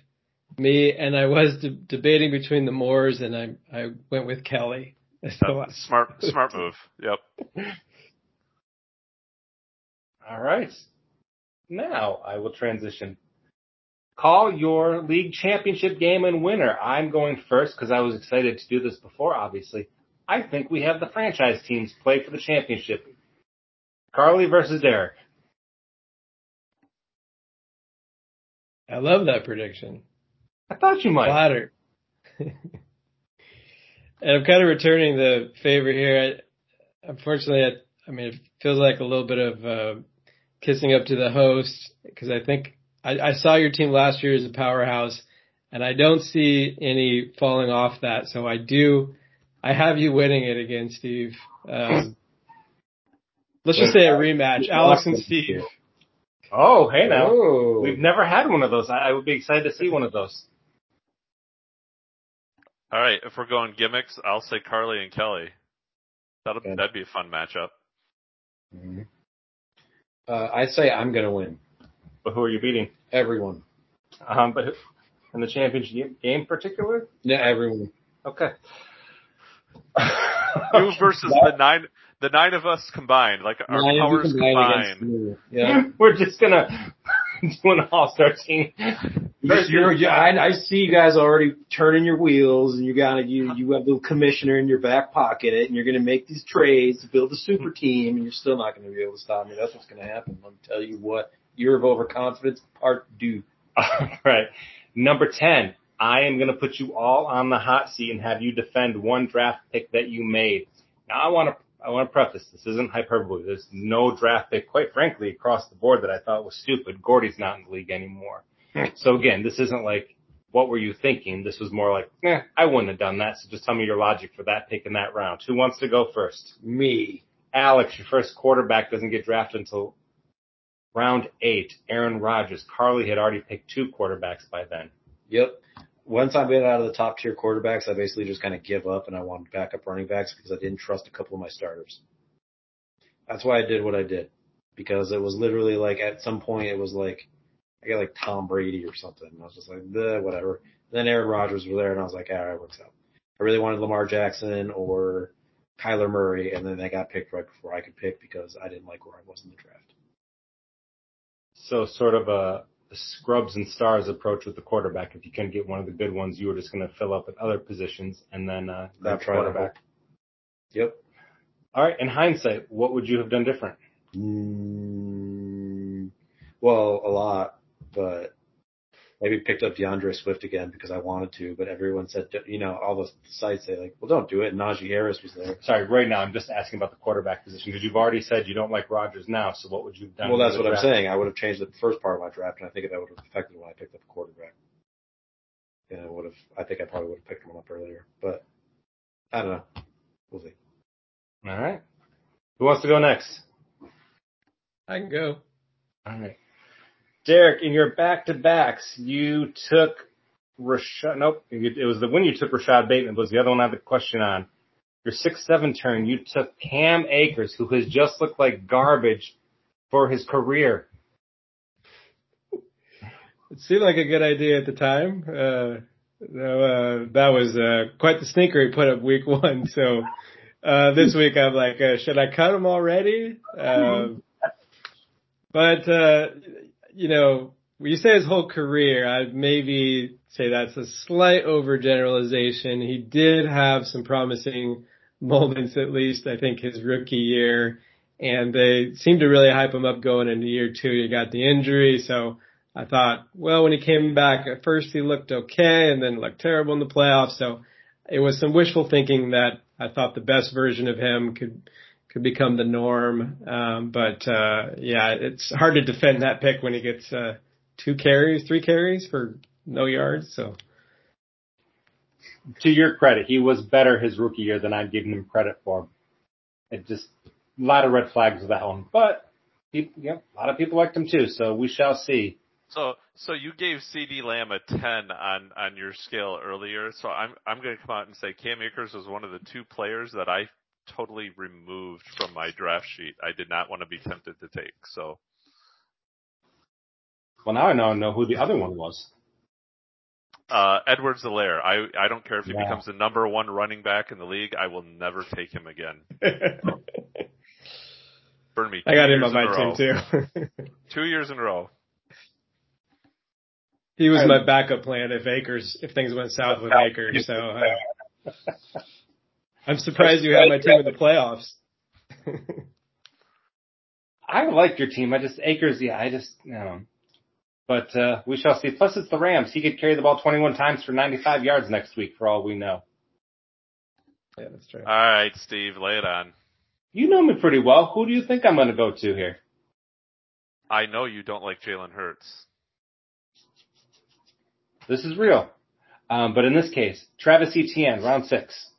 me, and I was de- debating between the Moors, and I I went with Kelly. So Uh, smart, smart move. Yep. All right. Now I will transition. Call your league championship game and winner. I'm going first because I was excited to do this before, obviously. I think we have the franchise teams play for the championship. Carly versus Derek. I love that prediction. I thought you might. Flattered. and I'm kind of returning the favor here. I, unfortunately, I, I mean, it feels like a little bit of uh, kissing up to the host because I think I, I saw your team last year as a powerhouse, and I don't see any falling off that. So I do. I have you winning it again, Steve. Um, let's just say a rematch, Alex and Steve. Oh, hey now. We've never had one of those. I, I would be excited to see one of those. All right. If we're going gimmicks, I'll say Carly and Kelly. That'll, Okay. that'd be a fun matchup. Mhm. Uh, I'd say I'm gonna win. But who are you beating? Everyone. Um, but in the championship game in particular? Yeah, everyone. Okay. You versus the nine, the nine of us combined, like our Nine powers combined combined. Yeah. We're just gonna do an all star team. You're, you're, I, I see you guys already turning your wheels, and you got you you have the commissioner in your back pocket, it, and you're going to make these trades to build a super team, and you're still not going to be able to stop me. That's what's going to happen. Let me tell you what. Year of overconfidence, part due. All right. Number 10. I am going to put you all on the hot seat and have you defend one draft pick that you made. Now I want to I want to preface this isn't hyperbole. There's no draft pick, quite frankly, across the board that I thought was stupid. Gordy's not in the league anymore. so again, this isn't like what were you thinking? This was more like, eh, I wouldn't have done that. So just tell me your logic for that pick in that round. Who wants to go first? Me. Alex, your first quarterback doesn't get drafted until round eight. Aaron Rodgers. Carly had already picked two quarterbacks by then. Yep. Once I get out of the top tier quarterbacks, I basically just kind of give up and I wanted backup running backs because I didn't trust a couple of my starters. That's why I did what I did because it was literally like at some point it was like I got like Tom Brady or something. I was just like, whatever. Then Aaron Rodgers was there and I was like, all right, works out. I really wanted Lamar Jackson or Kyler Murray and then they got picked right before I could pick because I didn't like where I was in the draft. So sort of a scrubs and stars approach with the quarterback. If you couldn't get one of the good ones, you were just going to fill up at other positions and then uh, grab quarterback. Yep. All right. In hindsight, what would you have done different? Mm, well, a lot, but maybe picked up D'Andre Swift again because I wanted to, but everyone said, you know, all the sites say like, well, don't do it. And Najee Harris was there. Sorry, right now I'm just asking about the quarterback position because you've already said you don't like Rodgers now. So what would you have done? Well, that's what draft? I'm saying. I would have changed the first part of my draft, and I think that would have affected when I picked up a quarterback. And I would have, I think I probably would have picked him up earlier, but I don't know. We'll see. All right. Who wants to go next? I can go. All right. Derek, in your back to backs, you took Rashad. Nope, it was the one you took Rashad Bateman. Was the other one I had the question on? Your six seven turn, you took Cam Akers, who has just looked like garbage for his career. It seemed like a good idea at the time. Uh, uh, that was uh, quite the sneaker he put up week one. So uh, this week I'm like, uh, should I cut him already? Uh, but uh, you know, when you say his whole career, I'd maybe say that's a slight overgeneralization. He did have some promising moments, at least I think his rookie year, and they seemed to really hype him up going into year two. He got the injury, so I thought, well, when he came back, at first he looked okay, and then looked terrible in the playoffs. So it was some wishful thinking that I thought the best version of him could could become the norm. Um, but uh, yeah, it's hard to defend that pick when he gets uh, two carries, three carries for no yards. So, to your credit, he was better his rookie year than I'd given him credit for. It just a lot of red flags with that one, but he, yeah, a lot of people liked him too. So we shall see. So, so you gave CeeDee Lamb a 10 on, on your scale earlier. So I'm, I'm going to come out and say Cam Akers was one of the two players that I totally removed from my draft sheet. I did not want to be tempted to take. So. Well, now I now know who the other one was. Uh, Edwards-Helaire. I, I don't care if he yeah. becomes the number one running back in the league. I will never take him again. Burn me. I got him on my team too. two years in a row. He was my backup plan if Akers, if things went south with Akers. So uh, I'm surprised you had my team in the playoffs. I like your team. I just Akers, yeah, I just you know. But uh, we shall see. Plus, it's the Rams. He could carry the ball 21 times for 95 yards next week, for all we know. Yeah, that's true. All right, Steve, lay it on. You know me pretty well. Who do you think I'm going to go to here? I know you don't like Jalen Hurts. This is real. Um, but in this case, Travis Etienne, round six.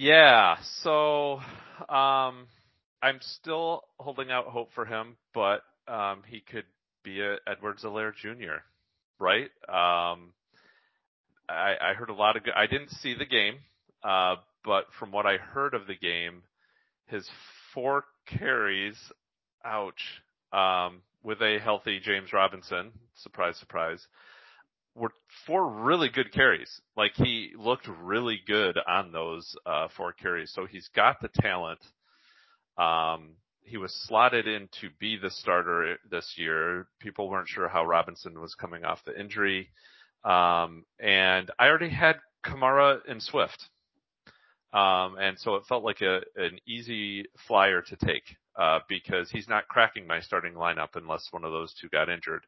Yeah, so um, I'm still holding out hope for him, but um, he could be a Edwards-Helaire Jr. Right? Um, I, I heard a lot of good. I didn't see the game, uh, but from what I heard of the game, his four carries, ouch, um, with a healthy James Robinson, surprise, surprise, were four really good carries. Like he looked really good on those uh, four carries. So he's got the talent. Um, he was slotted in to be the starter this year. People weren't sure how Robinson was coming off the injury. Um, and I already had Kamara and Swift. Um, and so it felt like a, an easy flyer to take, uh, because he's not cracking my starting lineup unless one of those two got injured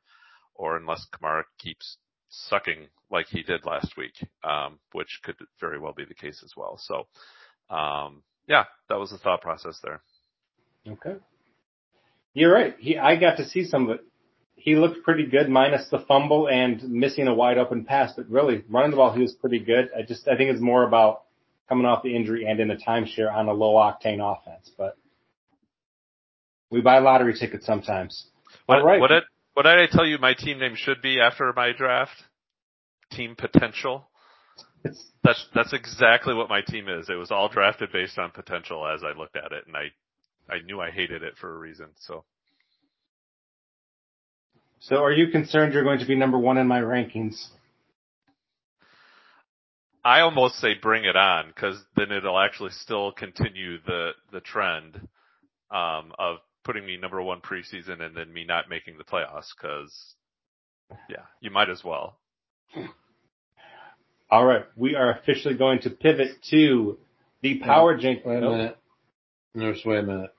or unless Kamara keeps sucking like he did last week, um, which could very well be the case as well. So, um, yeah, that was the thought process there. Okay. You're right. He, I got to see some of it. He looked pretty good minus the fumble and missing a wide open pass, but really running the ball, he was pretty good. I just, I think it's more about coming off the injury and in a timeshare on a low octane offense, but we buy lottery tickets sometimes. What, All right. what did, what did I tell you my team name should be after my draft? Team potential. That's that's exactly what my team is. It was all drafted based on potential as I looked at it, and I I knew I hated it for a reason. So So are you concerned you're going to be number one in my rankings? I almost say bring it on because then it'll actually still continue the the trend um, of putting me number one preseason and then me not making the playoffs. Because yeah, you might as well. All right. We are officially going to pivot to the power jank. Wait a Nope. minute. No, just wait a minute.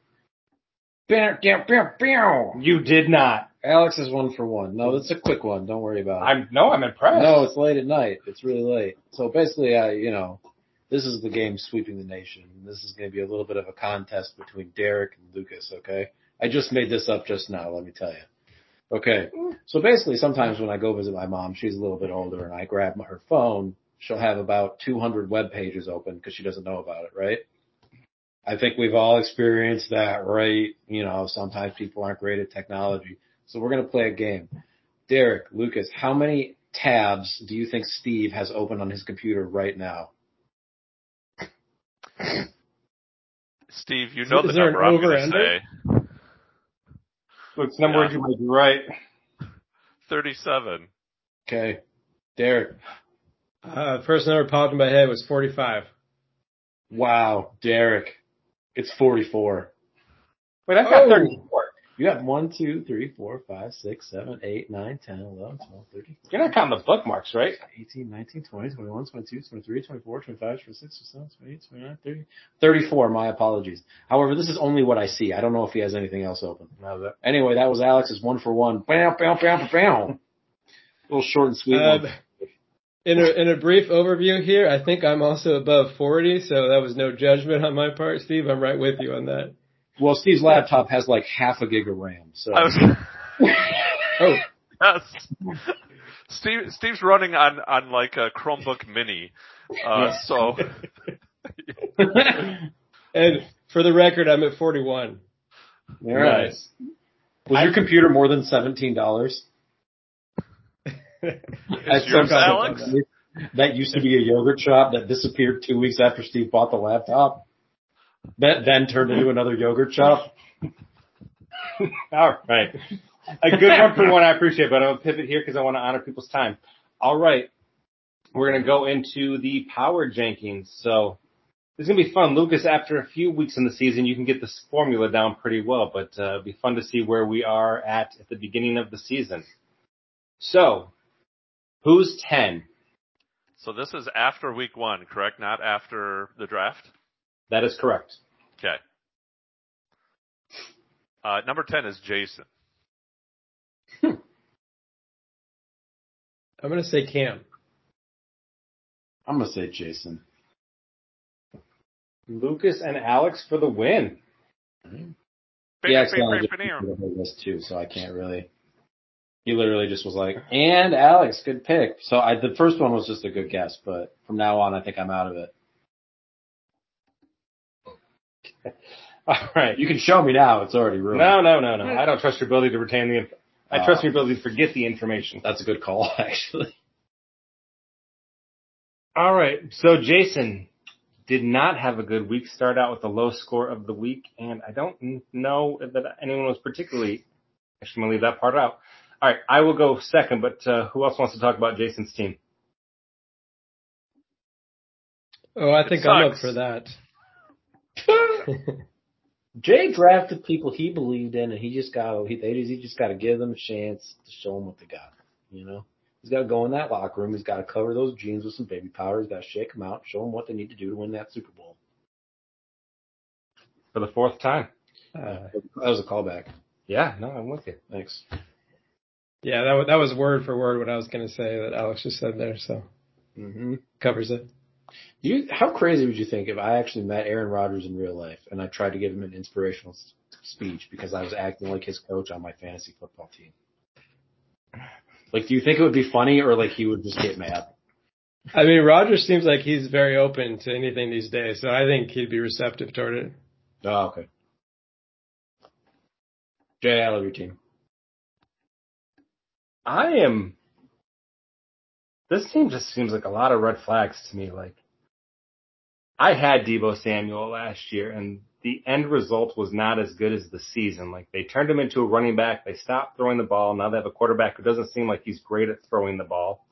You did not. Alex is one for one. No, it's a quick one. Don't worry about it. I'm no, I'm impressed. No, it's late at night. It's really late. So basically, I, you know, this is the game sweeping the nation. This is going to be a little bit of a contest between Derek and Lucas. Okay, I just made this up just now. Let me tell you. Okay, so basically, sometimes when I go visit my mom, she's a little bit older, and I grab her phone. She'll have about 200 web pages open because she doesn't know about it, right? I think we've all experienced that, right? You know, sometimes people aren't great at technology. So we're going to play a game. Derek, Lucas, how many tabs do you think Steve has open on his computer right now? Steve, you know Is the there number I'm going to say. Looks number Yeah. you might be right. Thirty-seven. Okay. Derek. Uh, first number popped in my head was 45. Wow. Derek. It's 44. Wait, I've got Oh. 34. You have 1, 2, 3, 4, 5, 6, 7, 8, 9, 10, 11, 12, 13, You're not counting the bookmarks, right? 18, 19, 20, 21, 22, 23, 24, 25, 26, 27, 28, 29, 30, 34. My apologies. However, this is only what I see. I don't know if he has anything else open. That, Anyway, that was Alex's one for one. Bam, bam, bam, bam. A little short and sweet. Um, in a in a brief overview here, I think I'm also above 40, so that was no judgment on my part, Steve. I'm right with you on that. Well, Steve's laptop has like half a gig of RAM. So I was. Oh, yes. Steve, Steve's running on, on like a Chromebook mini. Uh, so and for the record, I'm at 41. All right. Nice. Was your computer more than seventeen dollars? is yours, Alex? That used to be a yogurt shop that disappeared two weeks after Steve bought the laptop. That then turned into another yogurt shop. All right. A good one for one I appreciate, but I'll pivot here because I want to honor people's time. All right. We're going to go into the power jankings. So is going to be fun. Lucas, after a few weeks in the season, you can get this formula down pretty well, but uh, it'll be fun to see where we are at at the beginning of the season. So, who's 10? So this is after week one, correct? Not after the draft? That is correct. Okay. Uh, number 10 is Jason. I'm going to say Cam. I'm gonna say Jason. Lucas and Alex for the win. He accidentally just put the whole list too, so I can't really. He literally just was like, "And Alex, good pick." So I, the first one was just a good guess, but from now on, I think I'm out of it. All right. You can show me now; it's already ruined. No, no, no, no. I don't trust your ability to retain the. Inf- I Oh. trust your ability to forget the information. That's a good call, actually. All right. So Jason did not have a good week. Start out with the low score of the week, and I don't know that anyone was particularly. Actually, I'm gonna leave that part out. All right, I will go second. But uh, who else wants to talk about Jason's team? Oh, I It think I'm up for that. Jay drafted people he believed in, and he just got he they just, he just got to give them a chance to show them what they got. You know, he's got to go in that locker room. He's got to cover those jeans with some baby powder. He's got to shake them out, show them what they need to do to win that Super Bowl. For the fourth time. Uh, That was a callback. Yeah, no, I'm with you. Thanks. yeah, that was, that was word for word what I was going to say that Alex just said there. So Mm-hmm. covers it. You, how crazy would you think if I actually met Aaron Rodgers in real life and I tried to give him an inspirational s- speech because I was acting like his coach on my fantasy football team? Like, do you think it would be funny or like he would just get mad? I mean, Rodgers seems like he's very open to anything these days, so I think he'd be receptive toward it. Oh, okay. Jay, I love your team. I am. This team just seems like a lot of red flags to me. Like, I had Deebo Samuel last year, and the end result was not as good as the season. Like, they turned him into a running back. They stopped throwing the ball. Now they have a quarterback who doesn't seem like he's great at throwing the ball.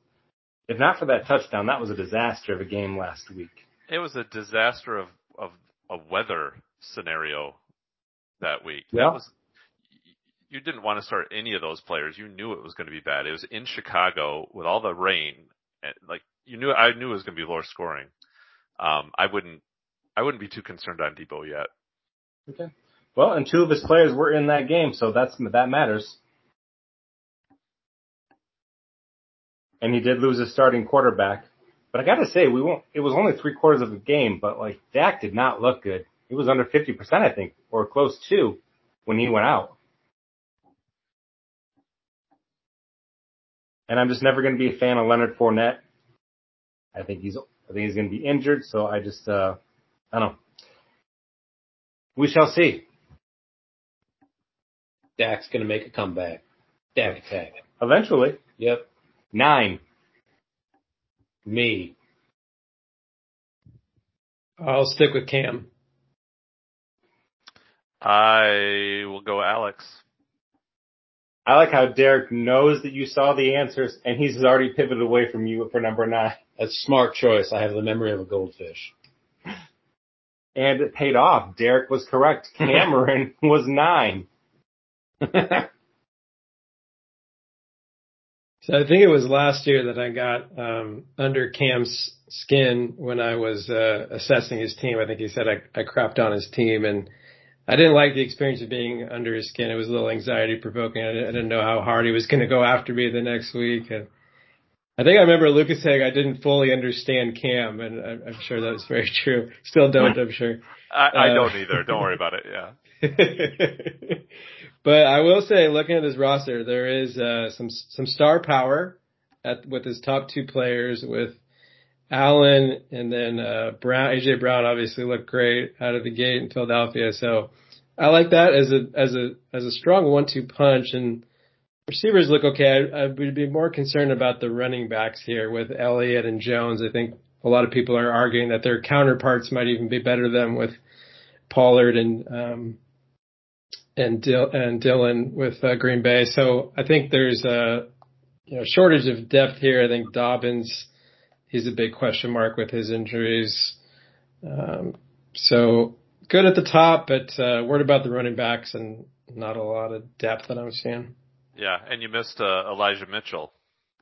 If not for that touchdown, that was a disaster of a game last week. It was a disaster of of a weather scenario that week. Yeah. That was you didn't want to start any of those players. You knew it was going to be bad. It was in Chicago with all the rain. And like you knew, I knew it was going to be lower scoring. Um, I wouldn't, I wouldn't be too concerned on Deebo yet. Okay. Well, and two of his players were in that game, so that's that matters. And he did lose his starting quarterback. But I gotta say, we won't, it was only three quarters of the game, but like Dak did not look good. He was under 50%, I think, or close to when he went out. And I'm just never going to be a fan of Leonard Fournette. I think he's, I think he's going to be injured. So I just, uh, I don't know. We shall see. Dak's gonna make a comeback. Dak attack. Eventually. Yep. Nine. Me. I'll stick with Cam. I will go Alex. I like how Derek knows that you saw the answers and he's already pivoted away from you for number nine. That's a smart choice. I have the memory of a goldfish. And it paid off. Derek was correct. Cameron was nine. So I think it was last year that I got um, under Cam's skin when I was uh, assessing his team. I think he said I, I crapped on his team, and I didn't like the experience of being under his skin. It was a little anxiety provoking. I didn't, know how hard he was going to go after me the next week. And I think I remember Lucas saying I didn't fully understand Cam, and I'm, I'm sure that was very true. Still don't, I'm sure. I, I Uh, don't either. Don't worry about it. Yeah. but I will say, looking at his roster, there is uh, some some star power at with his top two players with Allen and then uh, Brown. AJ Brown obviously looked great out of the gate in Philadelphia, so I like that as a as a as a strong one-two punch. And receivers look okay. I, I would be more concerned about the running backs here with Elliott and Jones. I think a lot of people are arguing that their counterparts might even be better than with Pollard and um, and Dil- and Dillon with uh, Green Bay. So I think there's a you know shortage of depth here. I think Dobbins he's a big question mark with his injuries. Um, so good at the top, but uh, worried about the running backs and not a lot of depth that I'm seeing. Yeah. And you missed uh, Elijah Mitchell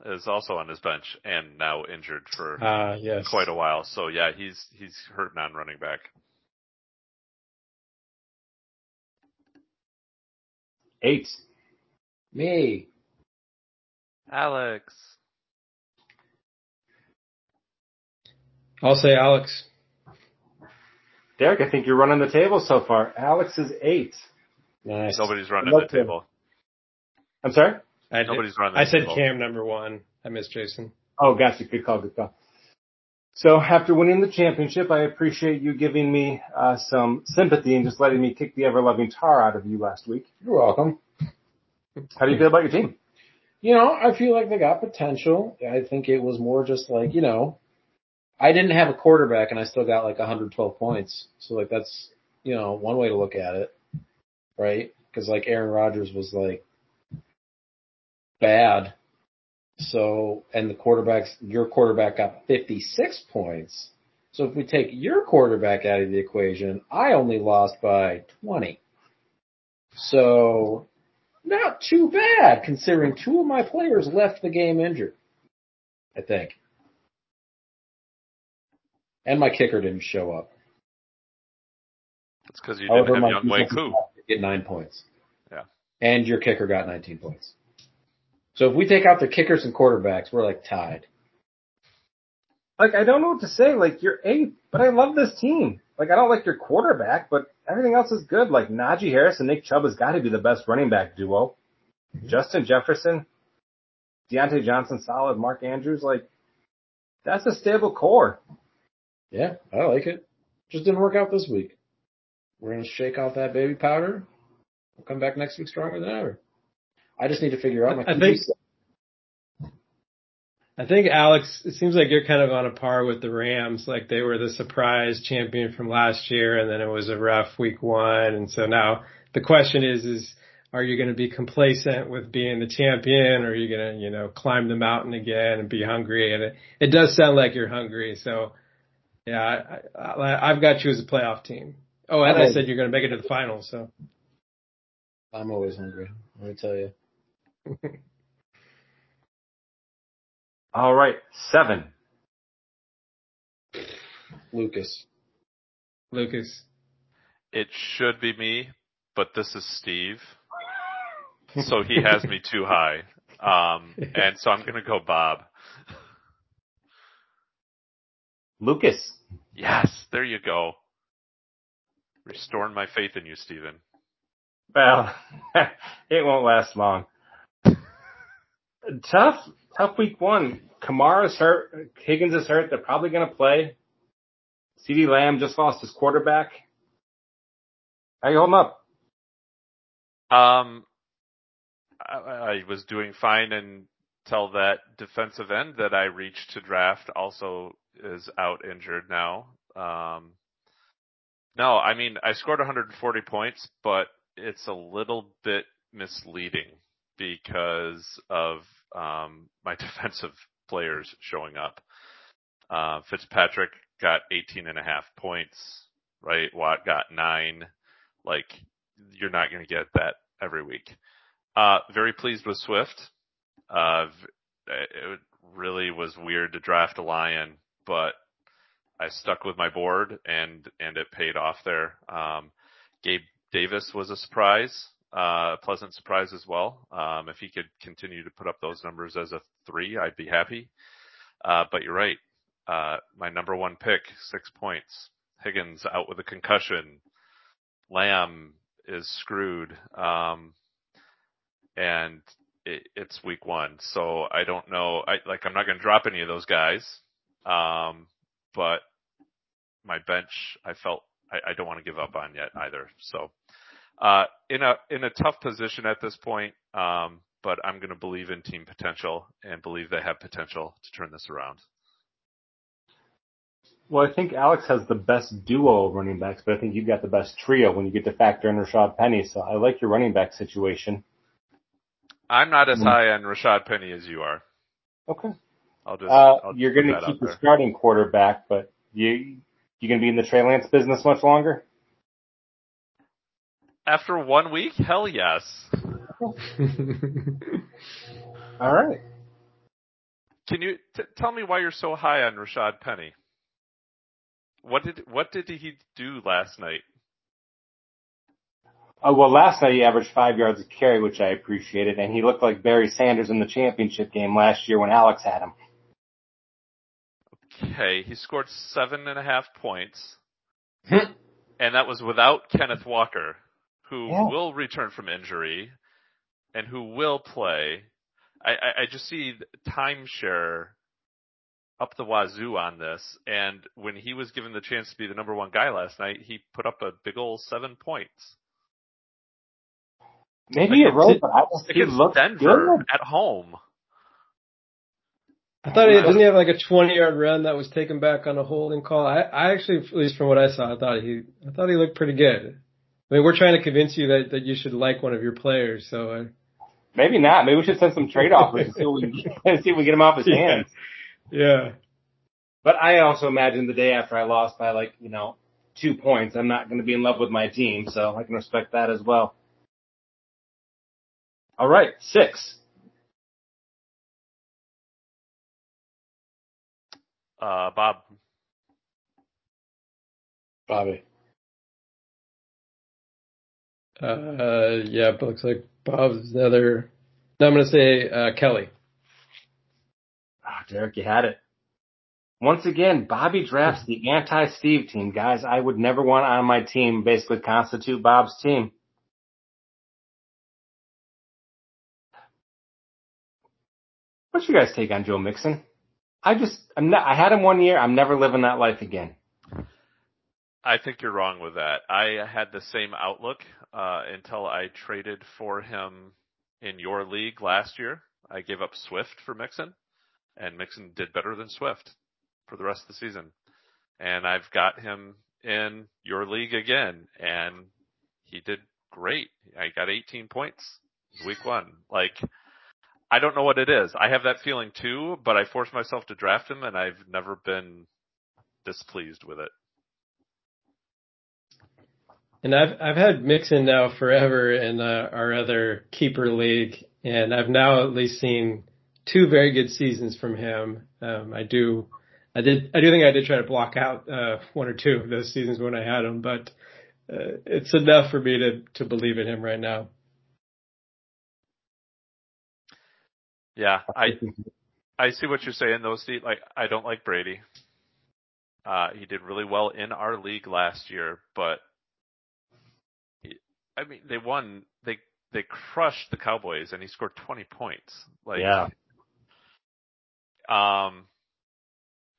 is also on his bench and now injured for Ah, yes. quite a while. So yeah, he's he's hurting on running back. Eight. Me. Alex. I'll say Alex. Derek, I think you're running the table so far. Alex is eight. Nice. Nobody's running the to. table. I'm sorry? I, Nobody's running the I said table. Cam number one. I missed Jason. Oh, gotcha. Good call. Good call. So after winning the championship, I appreciate you giving me uh, some sympathy and just letting me kick the ever-loving tar out of you last week. You're welcome. How do you feel about your team? You know, I feel like they got potential. I think it was more just like, you know, I didn't have a quarterback and I still got like 112 points. So like that's, you know, one way to look at it. Right? Cause like Aaron Rodgers was like bad. So, and the quarterbacks, your quarterback got 56 points. So if we take your quarterback out of the equation, I only lost by 20. So not too bad considering two of my players left the game injured. I think. And my kicker didn't show up. That's because you didn't However, have my Younghoe Koo. Get nine points. Yeah. And your kicker got 19 points. So if we take out the kickers and quarterbacks, we're like tied. Like I don't know what to say. Like you're eighth, but I love this team. Like I don't like your quarterback, but everything else is good. Like Najee Harris and Nick Chubb has got to be the best running back duo. Justin Jefferson, Diontae Johnson, solid. Mark Andrews, like that's a stable core. Yeah, I like it. Just didn't work out this week. We're gonna shake off that baby powder. We'll come back next week stronger than ever. I just need to figure out my. I think- I think Alex, it seems like you're kind of on a par with the Rams. Like they were the surprise champion from last year and then it was a rough week one. And so now the question is, is are you going to be complacent with being the champion or are you going to, you know, climb the mountain again and be hungry? And it, it does sound like you're hungry. So yeah, I, I, I've got you as a playoff team. Oh, and I Okay. said you're going to make it to the finals. So I'm always hungry. Let me tell you. All right, seven. Lucas. Lucas. It should be me, but this is Steve. So he has me too high. Um, and so I'm gonna go Bob. Lucas. Yes, there you go. Restoring my faith in you, Steven. Well, it won't last long. tough, tough week one. Kamara's hurt. Higgins is hurt. They're probably going to play. CeeDee Lamb just lost his quarterback. How you holding up? Um, I, I was doing fine until that defensive end that I reached to draft also is out injured now. Um, no, I mean, I scored 140 points, but it's a little bit misleading because of, um, my defensive players showing up. Uh, Fitzpatrick got 18 and a half points, right? Watt got nine. Like, you're not going to get that every week. Uh, very pleased with Swift. Uh, it really was weird to draft a lion, but I stuck with my board and, and it paid off there. Um, Gabe Davis was a surprise, uh, a pleasant surprise as well. Um, if he could continue to put up those numbers as a three, I'd be happy. Uh, but you're right. Uh, my number one pick, six points. Higgins out with a concussion. Lamb is screwed. Um, and it, it's week one. So I don't know. I like, I'm not going to drop any of those guys. Um, but my bench, I felt I, I don't want to give up on yet either. So, uh, in a, in a tough position at this point. Um, but I'm going to believe in team potential and believe they have potential to turn this around. Well, I think Alex has the best duo of running backs, but I think you've got the best trio when you get to factor in Rashad Penny. So I like your running back situation. I'm not as Mm. high on Rashad Penny as you are. Okay. I'll just, Uh, I'll you're going to keep the there. starting quarterback, but you you going to be in the Trey Lance business much longer? After one week? Hell yes. All right. Can you t- tell me why you're so high on Rashad Penny? What did what did he do last night? Uh, well, last night he averaged five yards a carry, which I appreciated, and he looked like Barry Sanders in the championship game last year when Alex had him. Okay, he scored seven and a half points, Hmm. and that was without Kenneth Walker, who Yeah. will return from injury and who will play. I, I, I just see timeshare up the wazoo on this, and when he was given the chance to be the number one guy last night, he put up a big old seven points Maybe Like, it rose, but I just, he against looked Denver good. at home. I thought he didn't he have like a 20 yard run that was taken back on a holding call. I, I actually, at least from what I saw, I thought he, I thought he looked pretty good. I mean, we're trying to convince you that, that you should like one of your players. So, uh, Maybe not. Maybe we should send some trade offers and see what we, see if we get him off his Yeah. hands. yeah. But I also imagine the day after I lost by like, you know, two points, I'm not going to be in love with my team, so I can respect that as well. All right, six. Uh, Bob. Bobby. Uh, yeah, but looks like Bob's another. No, I'm going to say uh, Kelly. Ah, Derek, you had it. Once again, Bobby drafts the anti-Steve team. Guys, I would never want on my team basically constitute Bob's team. What's your guys' take on Joe Mixon? I just, I'm not, I had him one year. I'm never living that life again. I think you're wrong with that. I had the same outlook uh, until I traded for him in your league last year. I gave up Swift for Mixon, and Mixon did better than Swift for the rest of the season. And I've got him in your league again, and he did great. I got 18 points week one. Like, I don't know what it is. I have that feeling too, but I forced myself to draft him, and I've never been displeased with it. And I've I've had Mixon now forever in uh, our other keeper league, and I've now at least seen two very good seasons from him. Um, I do, I did, I do think I did try to block out uh, one or two of those seasons when I had him, but uh, it's enough for me to to believe in him right now. Yeah, I I see what you're saying though, Steve. Like I don't like Brady. Uh, he did really well in our league last year, but he, I mean, they won. They they crushed the Cowboys, and he scored 20 points. Like, yeah. Um,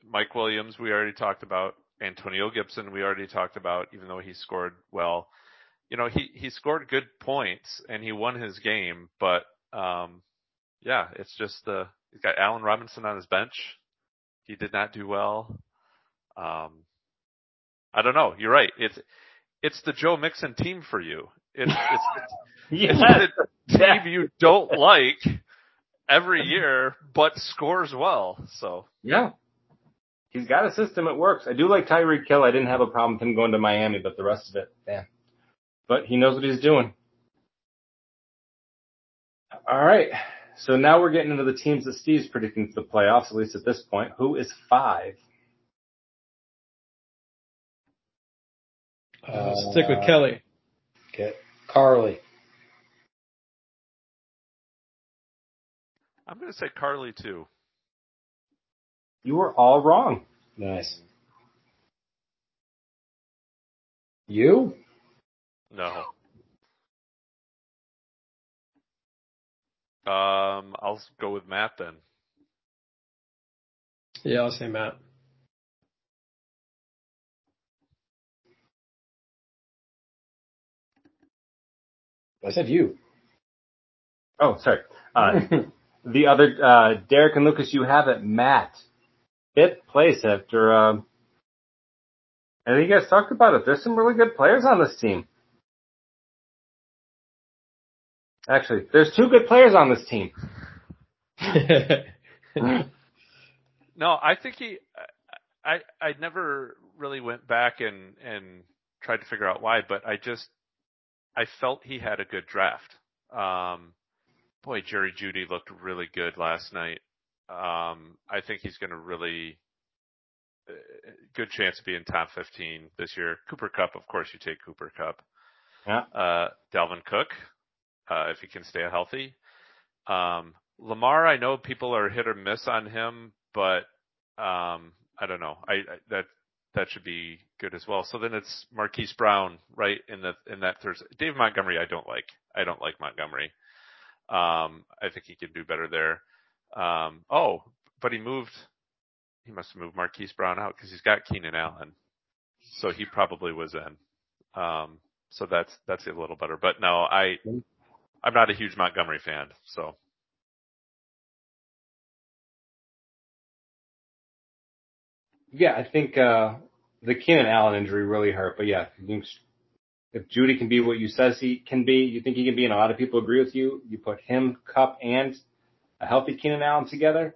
Mike Williams, we already talked about. Antonio Gibson, we already talked about. Even though he scored well, you know, he he scored good points and he won his game. But um, yeah, it's just the he's got Allen Robinson on his bench. He did not do well. Um, I don't know. You're right. It's it's the Joe Mixon team for you. It's it's, it's, Yes. it's the team you don't like every year, but scores well. So Yeah. He's got a system. It works. I do like Tyreek Hill. I didn't have a problem with him going to Miami, but the rest of it, man. But he knows what he's doing. All right. So now we're getting into the teams that Steve's predicting for the playoffs, at least at this point. Who is five? Uh, stick with Kelly. Okay. Carly. I'm going to say Carly too. You were all wrong. Nice. You? No. Um, I'll go with Matt then. Yeah, I'll say Matt. I said you. Oh, sorry. Uh, the other, uh, Derek and Lucas, you have it. Matt. Fifth place after, um, I think you guys talked about it. There's some really good players on this team. Actually, there's two good players on this team. No, I think he. I I never really went back and and tried to figure out why, but I just I felt he had a good draft. Um, boy, Jerry Jeudy looked really good last night. Um, I think he's going to really uh, good chance to be in top 15 this year. Cooper Kupp, of course, you take Cooper Kupp. Yeah. Uh, Dalvin Cook, if he can stay healthy. Um, Lamar, I know people are hit or miss on him, but um, I don't know. I, I that that should be good as well. So then it's Marquise Brown, right in the in that Thursday. Dave Montgomery, I don't like. I don't like Montgomery. Um, I think he could do better there. Um, oh, but he moved. He must have moved Marquise Brown out because he's got Keenan Allen, so he probably was in. Um, so that's that's a little better. But no, I I'm not a huge Montgomery fan, so Yeah, I think uh the Keenan Allen injury really hurt. But yeah, if Jeudy can be what you says he can be, you think he can be, and a lot of people agree with you. You put him, Kupp, and a healthy Keenan Allen together.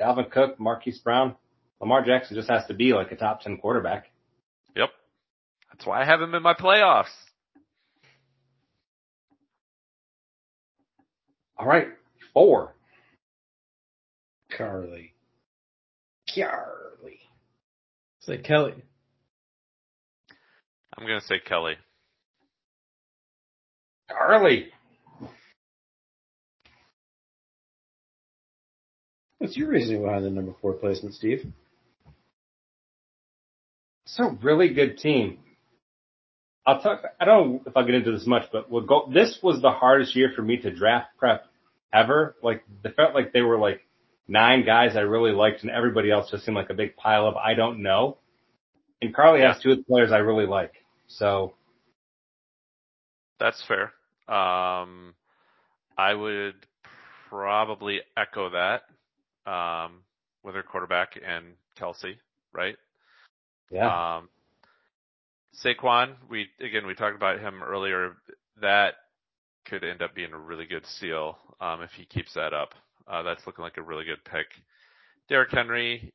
Dalvin Cook, Marquise Brown. Lamar Jackson just has to be like a top 10 quarterback. Yep. That's why I have him in my playoffs. All right. Four. Carly. Carly. Say Kelly. I'm gonna say Kelly. Carly. What's your reasoning behind the number four placement, Steve? It's a really good team. I'll talk. I don't know if I'll get into this much, but we'll go. This was the hardest year for me to draft prep ever. Like, it felt like they were like nine guys I really liked, and everybody else just seemed like a big pile of I don't know. And Carly has two of the players I really like. So That's fair. Um, I would probably echo that um, with her quarterback and Kelce, right? yeah, Um, Saquon, we again we talked about him earlier. That could end up being a really good steal um, if he keeps that up. Uh, that's looking like a really good pick. Derrick Henry,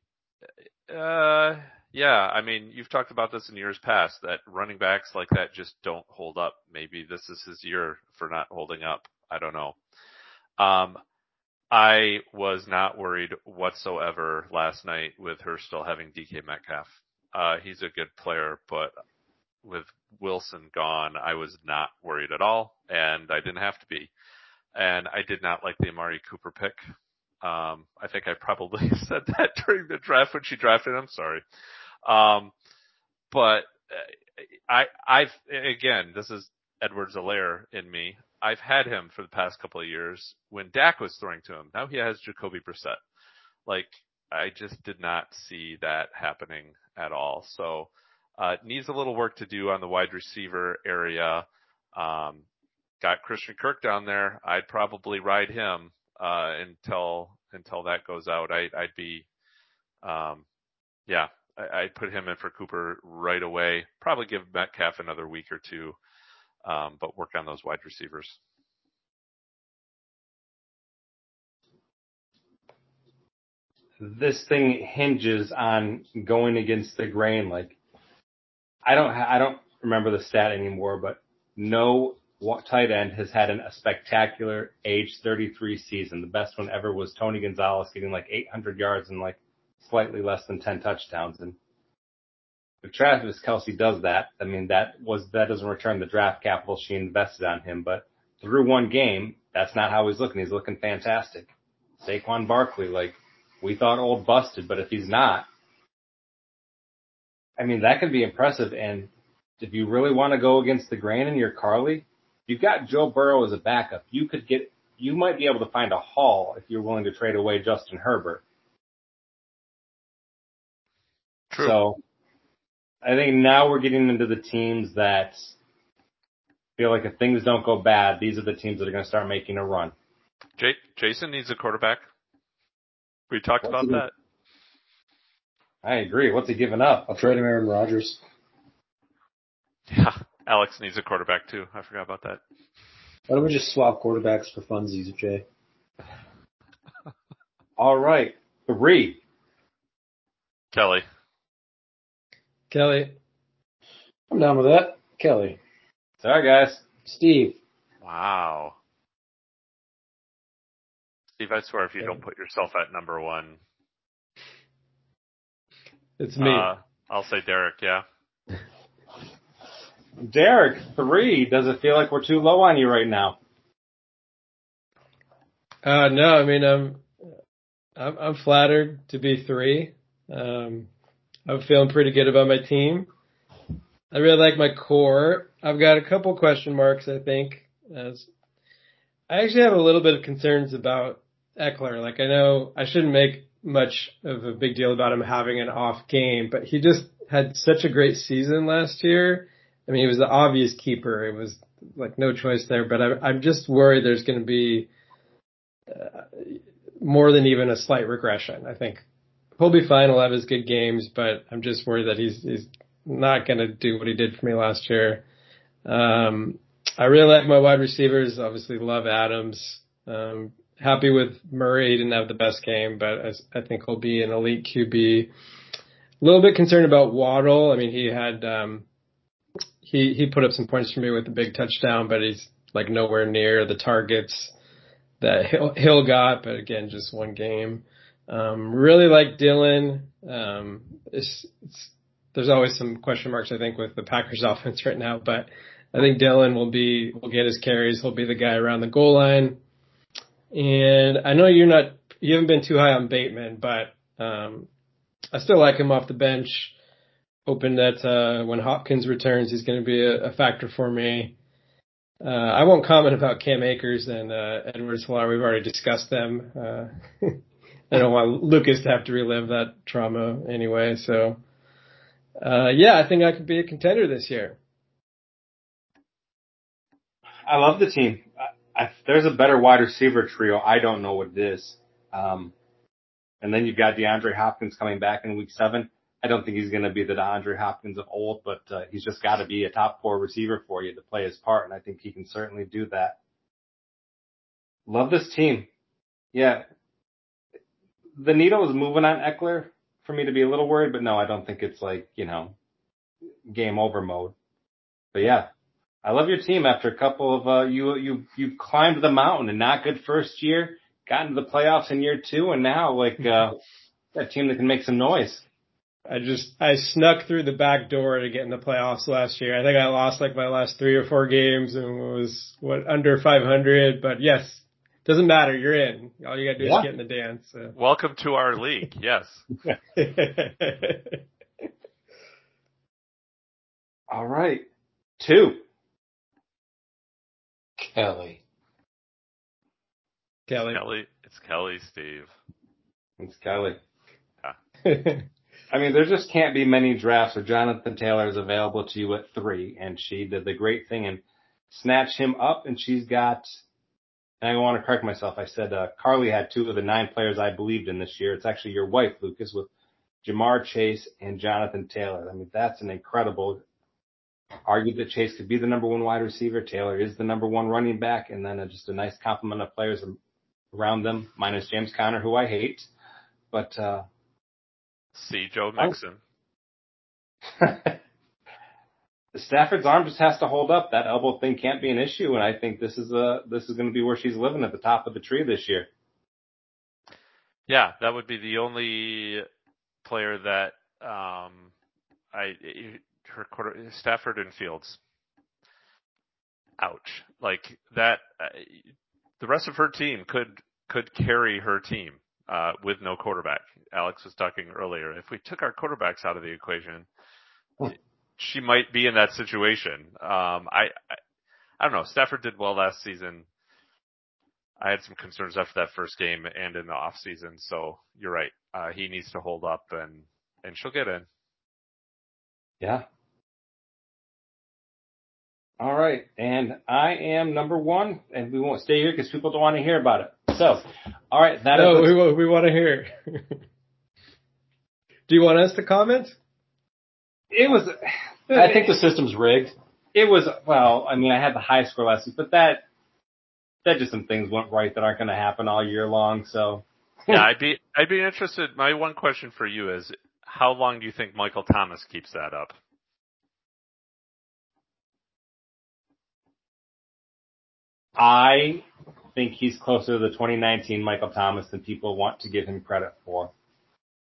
uh, yeah. I mean, you've talked about this in years past that running backs like that just don't hold up. Maybe this is his year for not holding up. I don't know. Um, I was not worried whatsoever last night with her still having DK Metcalf. Uh, he's a good player, but with Wilson gone, I was not worried at all, and I didn't have to be. And I did not like the Amari Cooper pick. Um, I think I probably said that during the draft when she drafted him. Sorry. Um, but uh, I, I've, again, this is Edwards-Helaire in me. I've had him for the past couple of years when Dak was throwing to him. Now he has Jacoby Brissett. Like, I just did not see that happening at all. So, needs a little work to do on the wide receiver area. Um, got Christian Kirk down there. I'd probably ride him, uh, until, until that goes out. I, I'd be, um, yeah, I, I'd put him in for Cooper right away. Probably give Metcalf another week or two, um, but work on those wide receivers. this thing hinges on going against the grain. Like, I don't, I don't remember the stat anymore, but no tight end has had an, a spectacular age 33 season. The best one ever was Tony Gonzalez getting like 800 yards and like slightly less than 10 touchdowns. And if Travis Kelce does that, I mean, that was, that doesn't return the draft capital she invested on him, but through one game, that's not how he's looking. He's looking fantastic. Saquon Barkley, like, we thought old busted, but if he's not, I mean, that could be impressive. And if you really want to go against the grain in your Carly, you've got Joe Burrow as a backup. You could get, you might be able to find a haul if you're willing to trade away Justin Herbert. True. So I think now we're getting into the teams that feel like if things don't go bad, these are the teams that are going to start making a run. J- Jason needs a quarterback. We talked What's about that. I agree. What's he giving up? I'll trade him Aaron Rodgers. Yeah. Alex needs a quarterback too. I forgot about that. Why don't we just swap quarterbacks for funsies, Jay? All right. Three. Kelly. Kelly. I'm down with that. Kelly. Sorry, guys. Steve. Wow. Steve, I swear if you don't put yourself at number one, It's me. uh, I'll say Derek, yeah. Derek, three. Does it feel like we're too low on you right now? Uh, no, I mean, I'm, I'm, I'm flattered to be three. Um, I'm feeling pretty good about my team. I really like my core. I've got a couple question marks, I think. As I actually have a little bit of concerns about Ekeler. Like I know I shouldn't make much of a big deal about him having an off game, but he just had such a great season last year. I mean, he was the obvious keeper. It was like no choice there, but I, I'm just worried there's going to be uh, more than even a slight regression. I think he'll be fine. He'll have his good games, but I'm just worried that he's he's not going to do what he did for me last year. Um, I really like my wide receivers. Obviously, love Adams. Um, happy with Murray. He didn't have the best game, but I, I think he'll be an elite QB. A little bit concerned about Waddle. I mean, he had um, he he put up some points for me with a big touchdown, but he's like nowhere near the targets that Hill, Hill got. But again, just one game. Um, really like Dillon. Um, it's, it's, there's always some question marks, I think, with the Packers offense right now, but I think Dillon will be, will get his carries. He'll be the guy around the goal line. And I know you're not, you haven't been too high on Bateman, but, um, I still like him off the bench. Hoping that, uh, when Hopkins returns, he's going to be a, a factor for me. Uh, I won't comment about Cam Akers and, uh, Edwards-Helaire. We've already discussed them. Uh, I don't want Lucas to have to relive that trauma anyway. So, uh, yeah, I think I could be a contender this year. I love the team. I, there's a better wide receiver trio, I don't know what it is. Um, and then you've got DeAndre Hopkins coming back in week seven. I don't think he's going to be the DeAndre Hopkins of old, but uh, he's just got to be a top four receiver for you to play his part, and I think he can certainly do that. Love this team. Yeah. The needle is moving on Ekeler for me to be a little worried, but no, I don't think it's like, you know, game over mode. But yeah, I love your team after a couple of, uh, you, you, you climbed the mountain and not good first year, got into the playoffs in year two, and now like, uh, a team that can make some noise. I just, I snuck through the back door to get in the playoffs last year. I think I lost like my last three or four games and was what under 500, but yes, doesn't matter. You're in. All you gotta do yeah. is get in the dance. So. Welcome to our league. Yes. All right. Two. Kelly. Kelly. Kelly. It's Kelly, Steve. It's Kelly. Yeah. I mean, there just can't be many drafts where Jonathan Taylor is available to you at three, and she did the great thing and snatched him up, and she's got. And I want to correct myself. I said uh, Carly had two of the nine players I believed in this year. It's actually your wife, Lucas, with Ja'Marr Chase and Jonathan Taylor. I mean, that's an incredible argued that Chase could be the number one wide receiver. Taylor is the number one running back, and then just a nice complement of players around them, minus James Conner, who I hate. But uh see Joe Mixon. Stafford's arm just has to hold up. That elbow thing can't be an issue, and I think this is a this is going to be where she's living at the top of the tree this year. Yeah, that would be the only player that um I Stafford and Fields. Ouch. Like that, uh, the rest of her team could, could carry her team, uh, with no quarterback. Alex was talking earlier. If we took our quarterbacks out of the equation, she might be in that situation. Um, I, I, I don't know. Stafford did well last season. I had some concerns after that first game and in the off season. So you're right. Uh, he needs to hold up and, and she'll get in. Yeah, all right, and I am number one, and we won't stay here because people don't want to hear about it. So, all right, that no, is we we want to hear. Do you want us to comment? It was. I think the system's rigged. It was well. I mean, I had the high score last week, but that that just some things went right that aren't going to happen all year long. So. yeah, I'd be I'd be interested. My one question for you is, how long do you think Michael Thomas keeps that up? I think he's closer to the 2019 Michael Thomas than people want to give him credit for.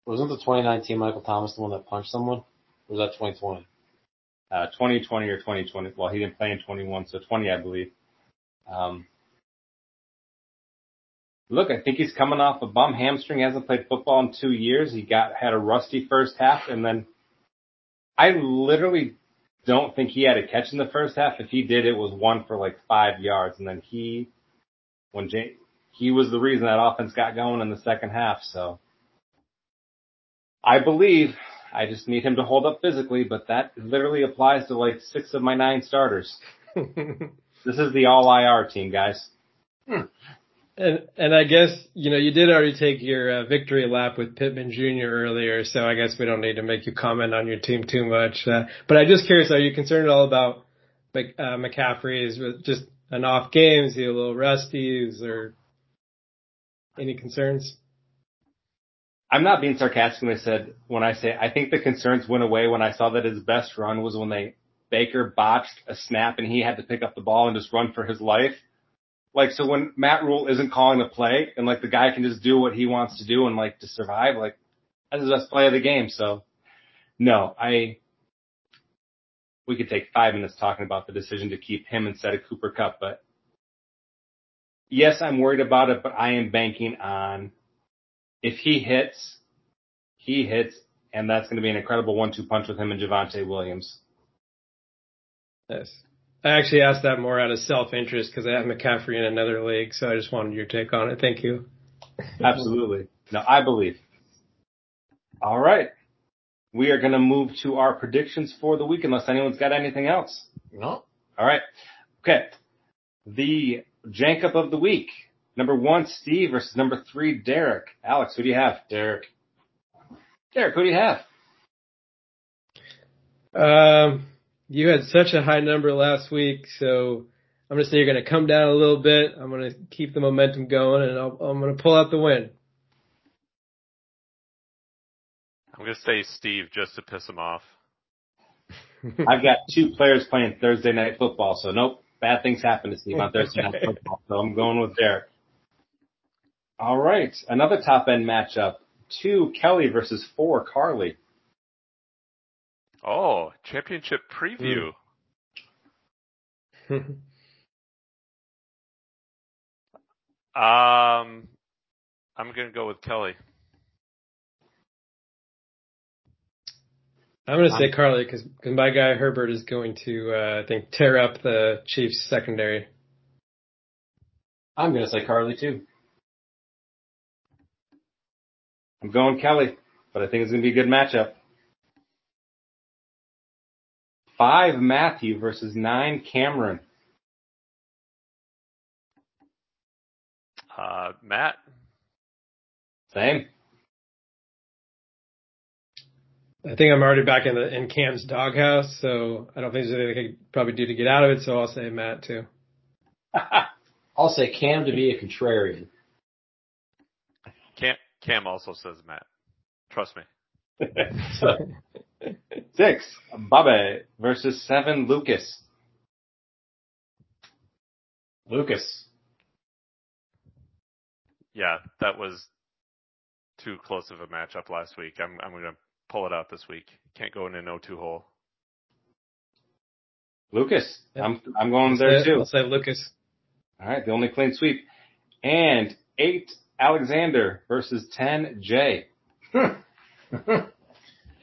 Wasn't the 2019 Michael Thomas the one that punched someone? Or was that 2020? Uh, 2020 or 2020. Well, he didn't play in 21, so 20, I believe. Um, look, I think he's coming off a bum hamstring. He hasn't played football in two years. He got had a rusty first half, and then I literally don't think he had a catch in the first half. If he did, it was one for like five yards. And then he, when Jay, he was the reason that offense got going in the second half. So I believe I just need him to hold up physically, but that literally applies to like six of my nine starters. this is the all IR team, guys. Hmm. And and I guess you know you did already take your uh, victory lap with Pittman Jr. earlier, so I guess we don't need to make you comment on your team too much. Uh, but I'm just curious: Are you concerned at all about Mc, uh, McCaffrey? Is just an off game? Is he a little rusty? Is there Any concerns? I'm not being sarcastic when I said when I say I think the concerns went away when I saw that his best run was when they Baker botched a snap and he had to pick up the ball and just run for his life. Like so when Matt Rhule isn't calling the play and like the guy can just do what he wants to do and like to survive, like that's the best play of the game. So no, I we could take five minutes talking about the decision to keep him instead of Cooper Kupp, but yes, I'm worried about it, but I am banking on if he hits, he hits, and that's going to be an incredible one-two punch with him and Javonte Williams. Yes. I actually asked that more out of self-interest because I have McCaffrey in another league, so I just wanted your take on it. Thank you. Absolutely. No, I believe. All right. We are going to move to our predictions for the week unless anyone's got anything else. No. All right. Okay. The Jankup of the week. Number one, Steve versus number three, Derek. Alex, who do you have? Derek. Derek, who do you have? Um, you had such a high number last week, so I'm going to say you're going to come down a little bit. I'm going to keep the momentum going, and I'll, I'm going to pull out the win. I'm going to say Steve just to piss him off. I've got two players playing Thursday night football, so nope, bad things happen to Steve on Thursday night football. So I'm going with Derek. All right, another top end matchup: two Kelly versus four Carly. Oh, championship preview. um, I'm going to go with Kelly. I'm going to say Carly because my guy Herbert is going to, uh, I think, tear up the Chiefs secondary. I'm going to say Carly too. I'm going Kelly, but I think it's going to be a good matchup. Five Matthew versus nine Cameron. Uh, Matt. Same. I think I'm already back in the in Cam's doghouse, so I don't think there's anything I could probably do to get out of it. So I'll say Matt too. I'll say Cam to be a contrarian. Cam, Cam also says Matt. Trust me. Six Bobby versus seven Lucas. Lucas. Yeah, that was too close of a matchup last week. I'm I'm going to pull it out this week. Can't go in an 0-2 hole. Lucas. Yeah. I'm I'm going I'll there say, too. I'll say Lucas. All right, the only clean sweep. And eight Alexander versus ten Jay.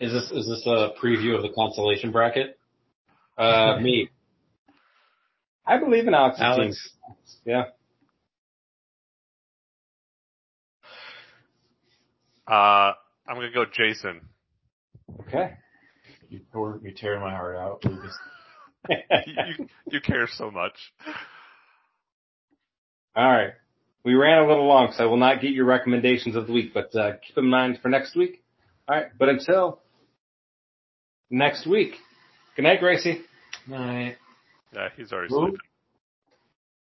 Is this is this a preview of the consolation bracket? Uh, me. I believe in Alex's Alex. team. Yeah. Uh, I'm going to go Jason. Okay. You tore you tearing my heart out, Lucas. you, you care so much. All right. We ran a little long, so I will not get your recommendations of the week, but uh, keep in mind for next week. All right. But until next week, good night, Gracie. Night. Yeah, he's already Who? sleeping.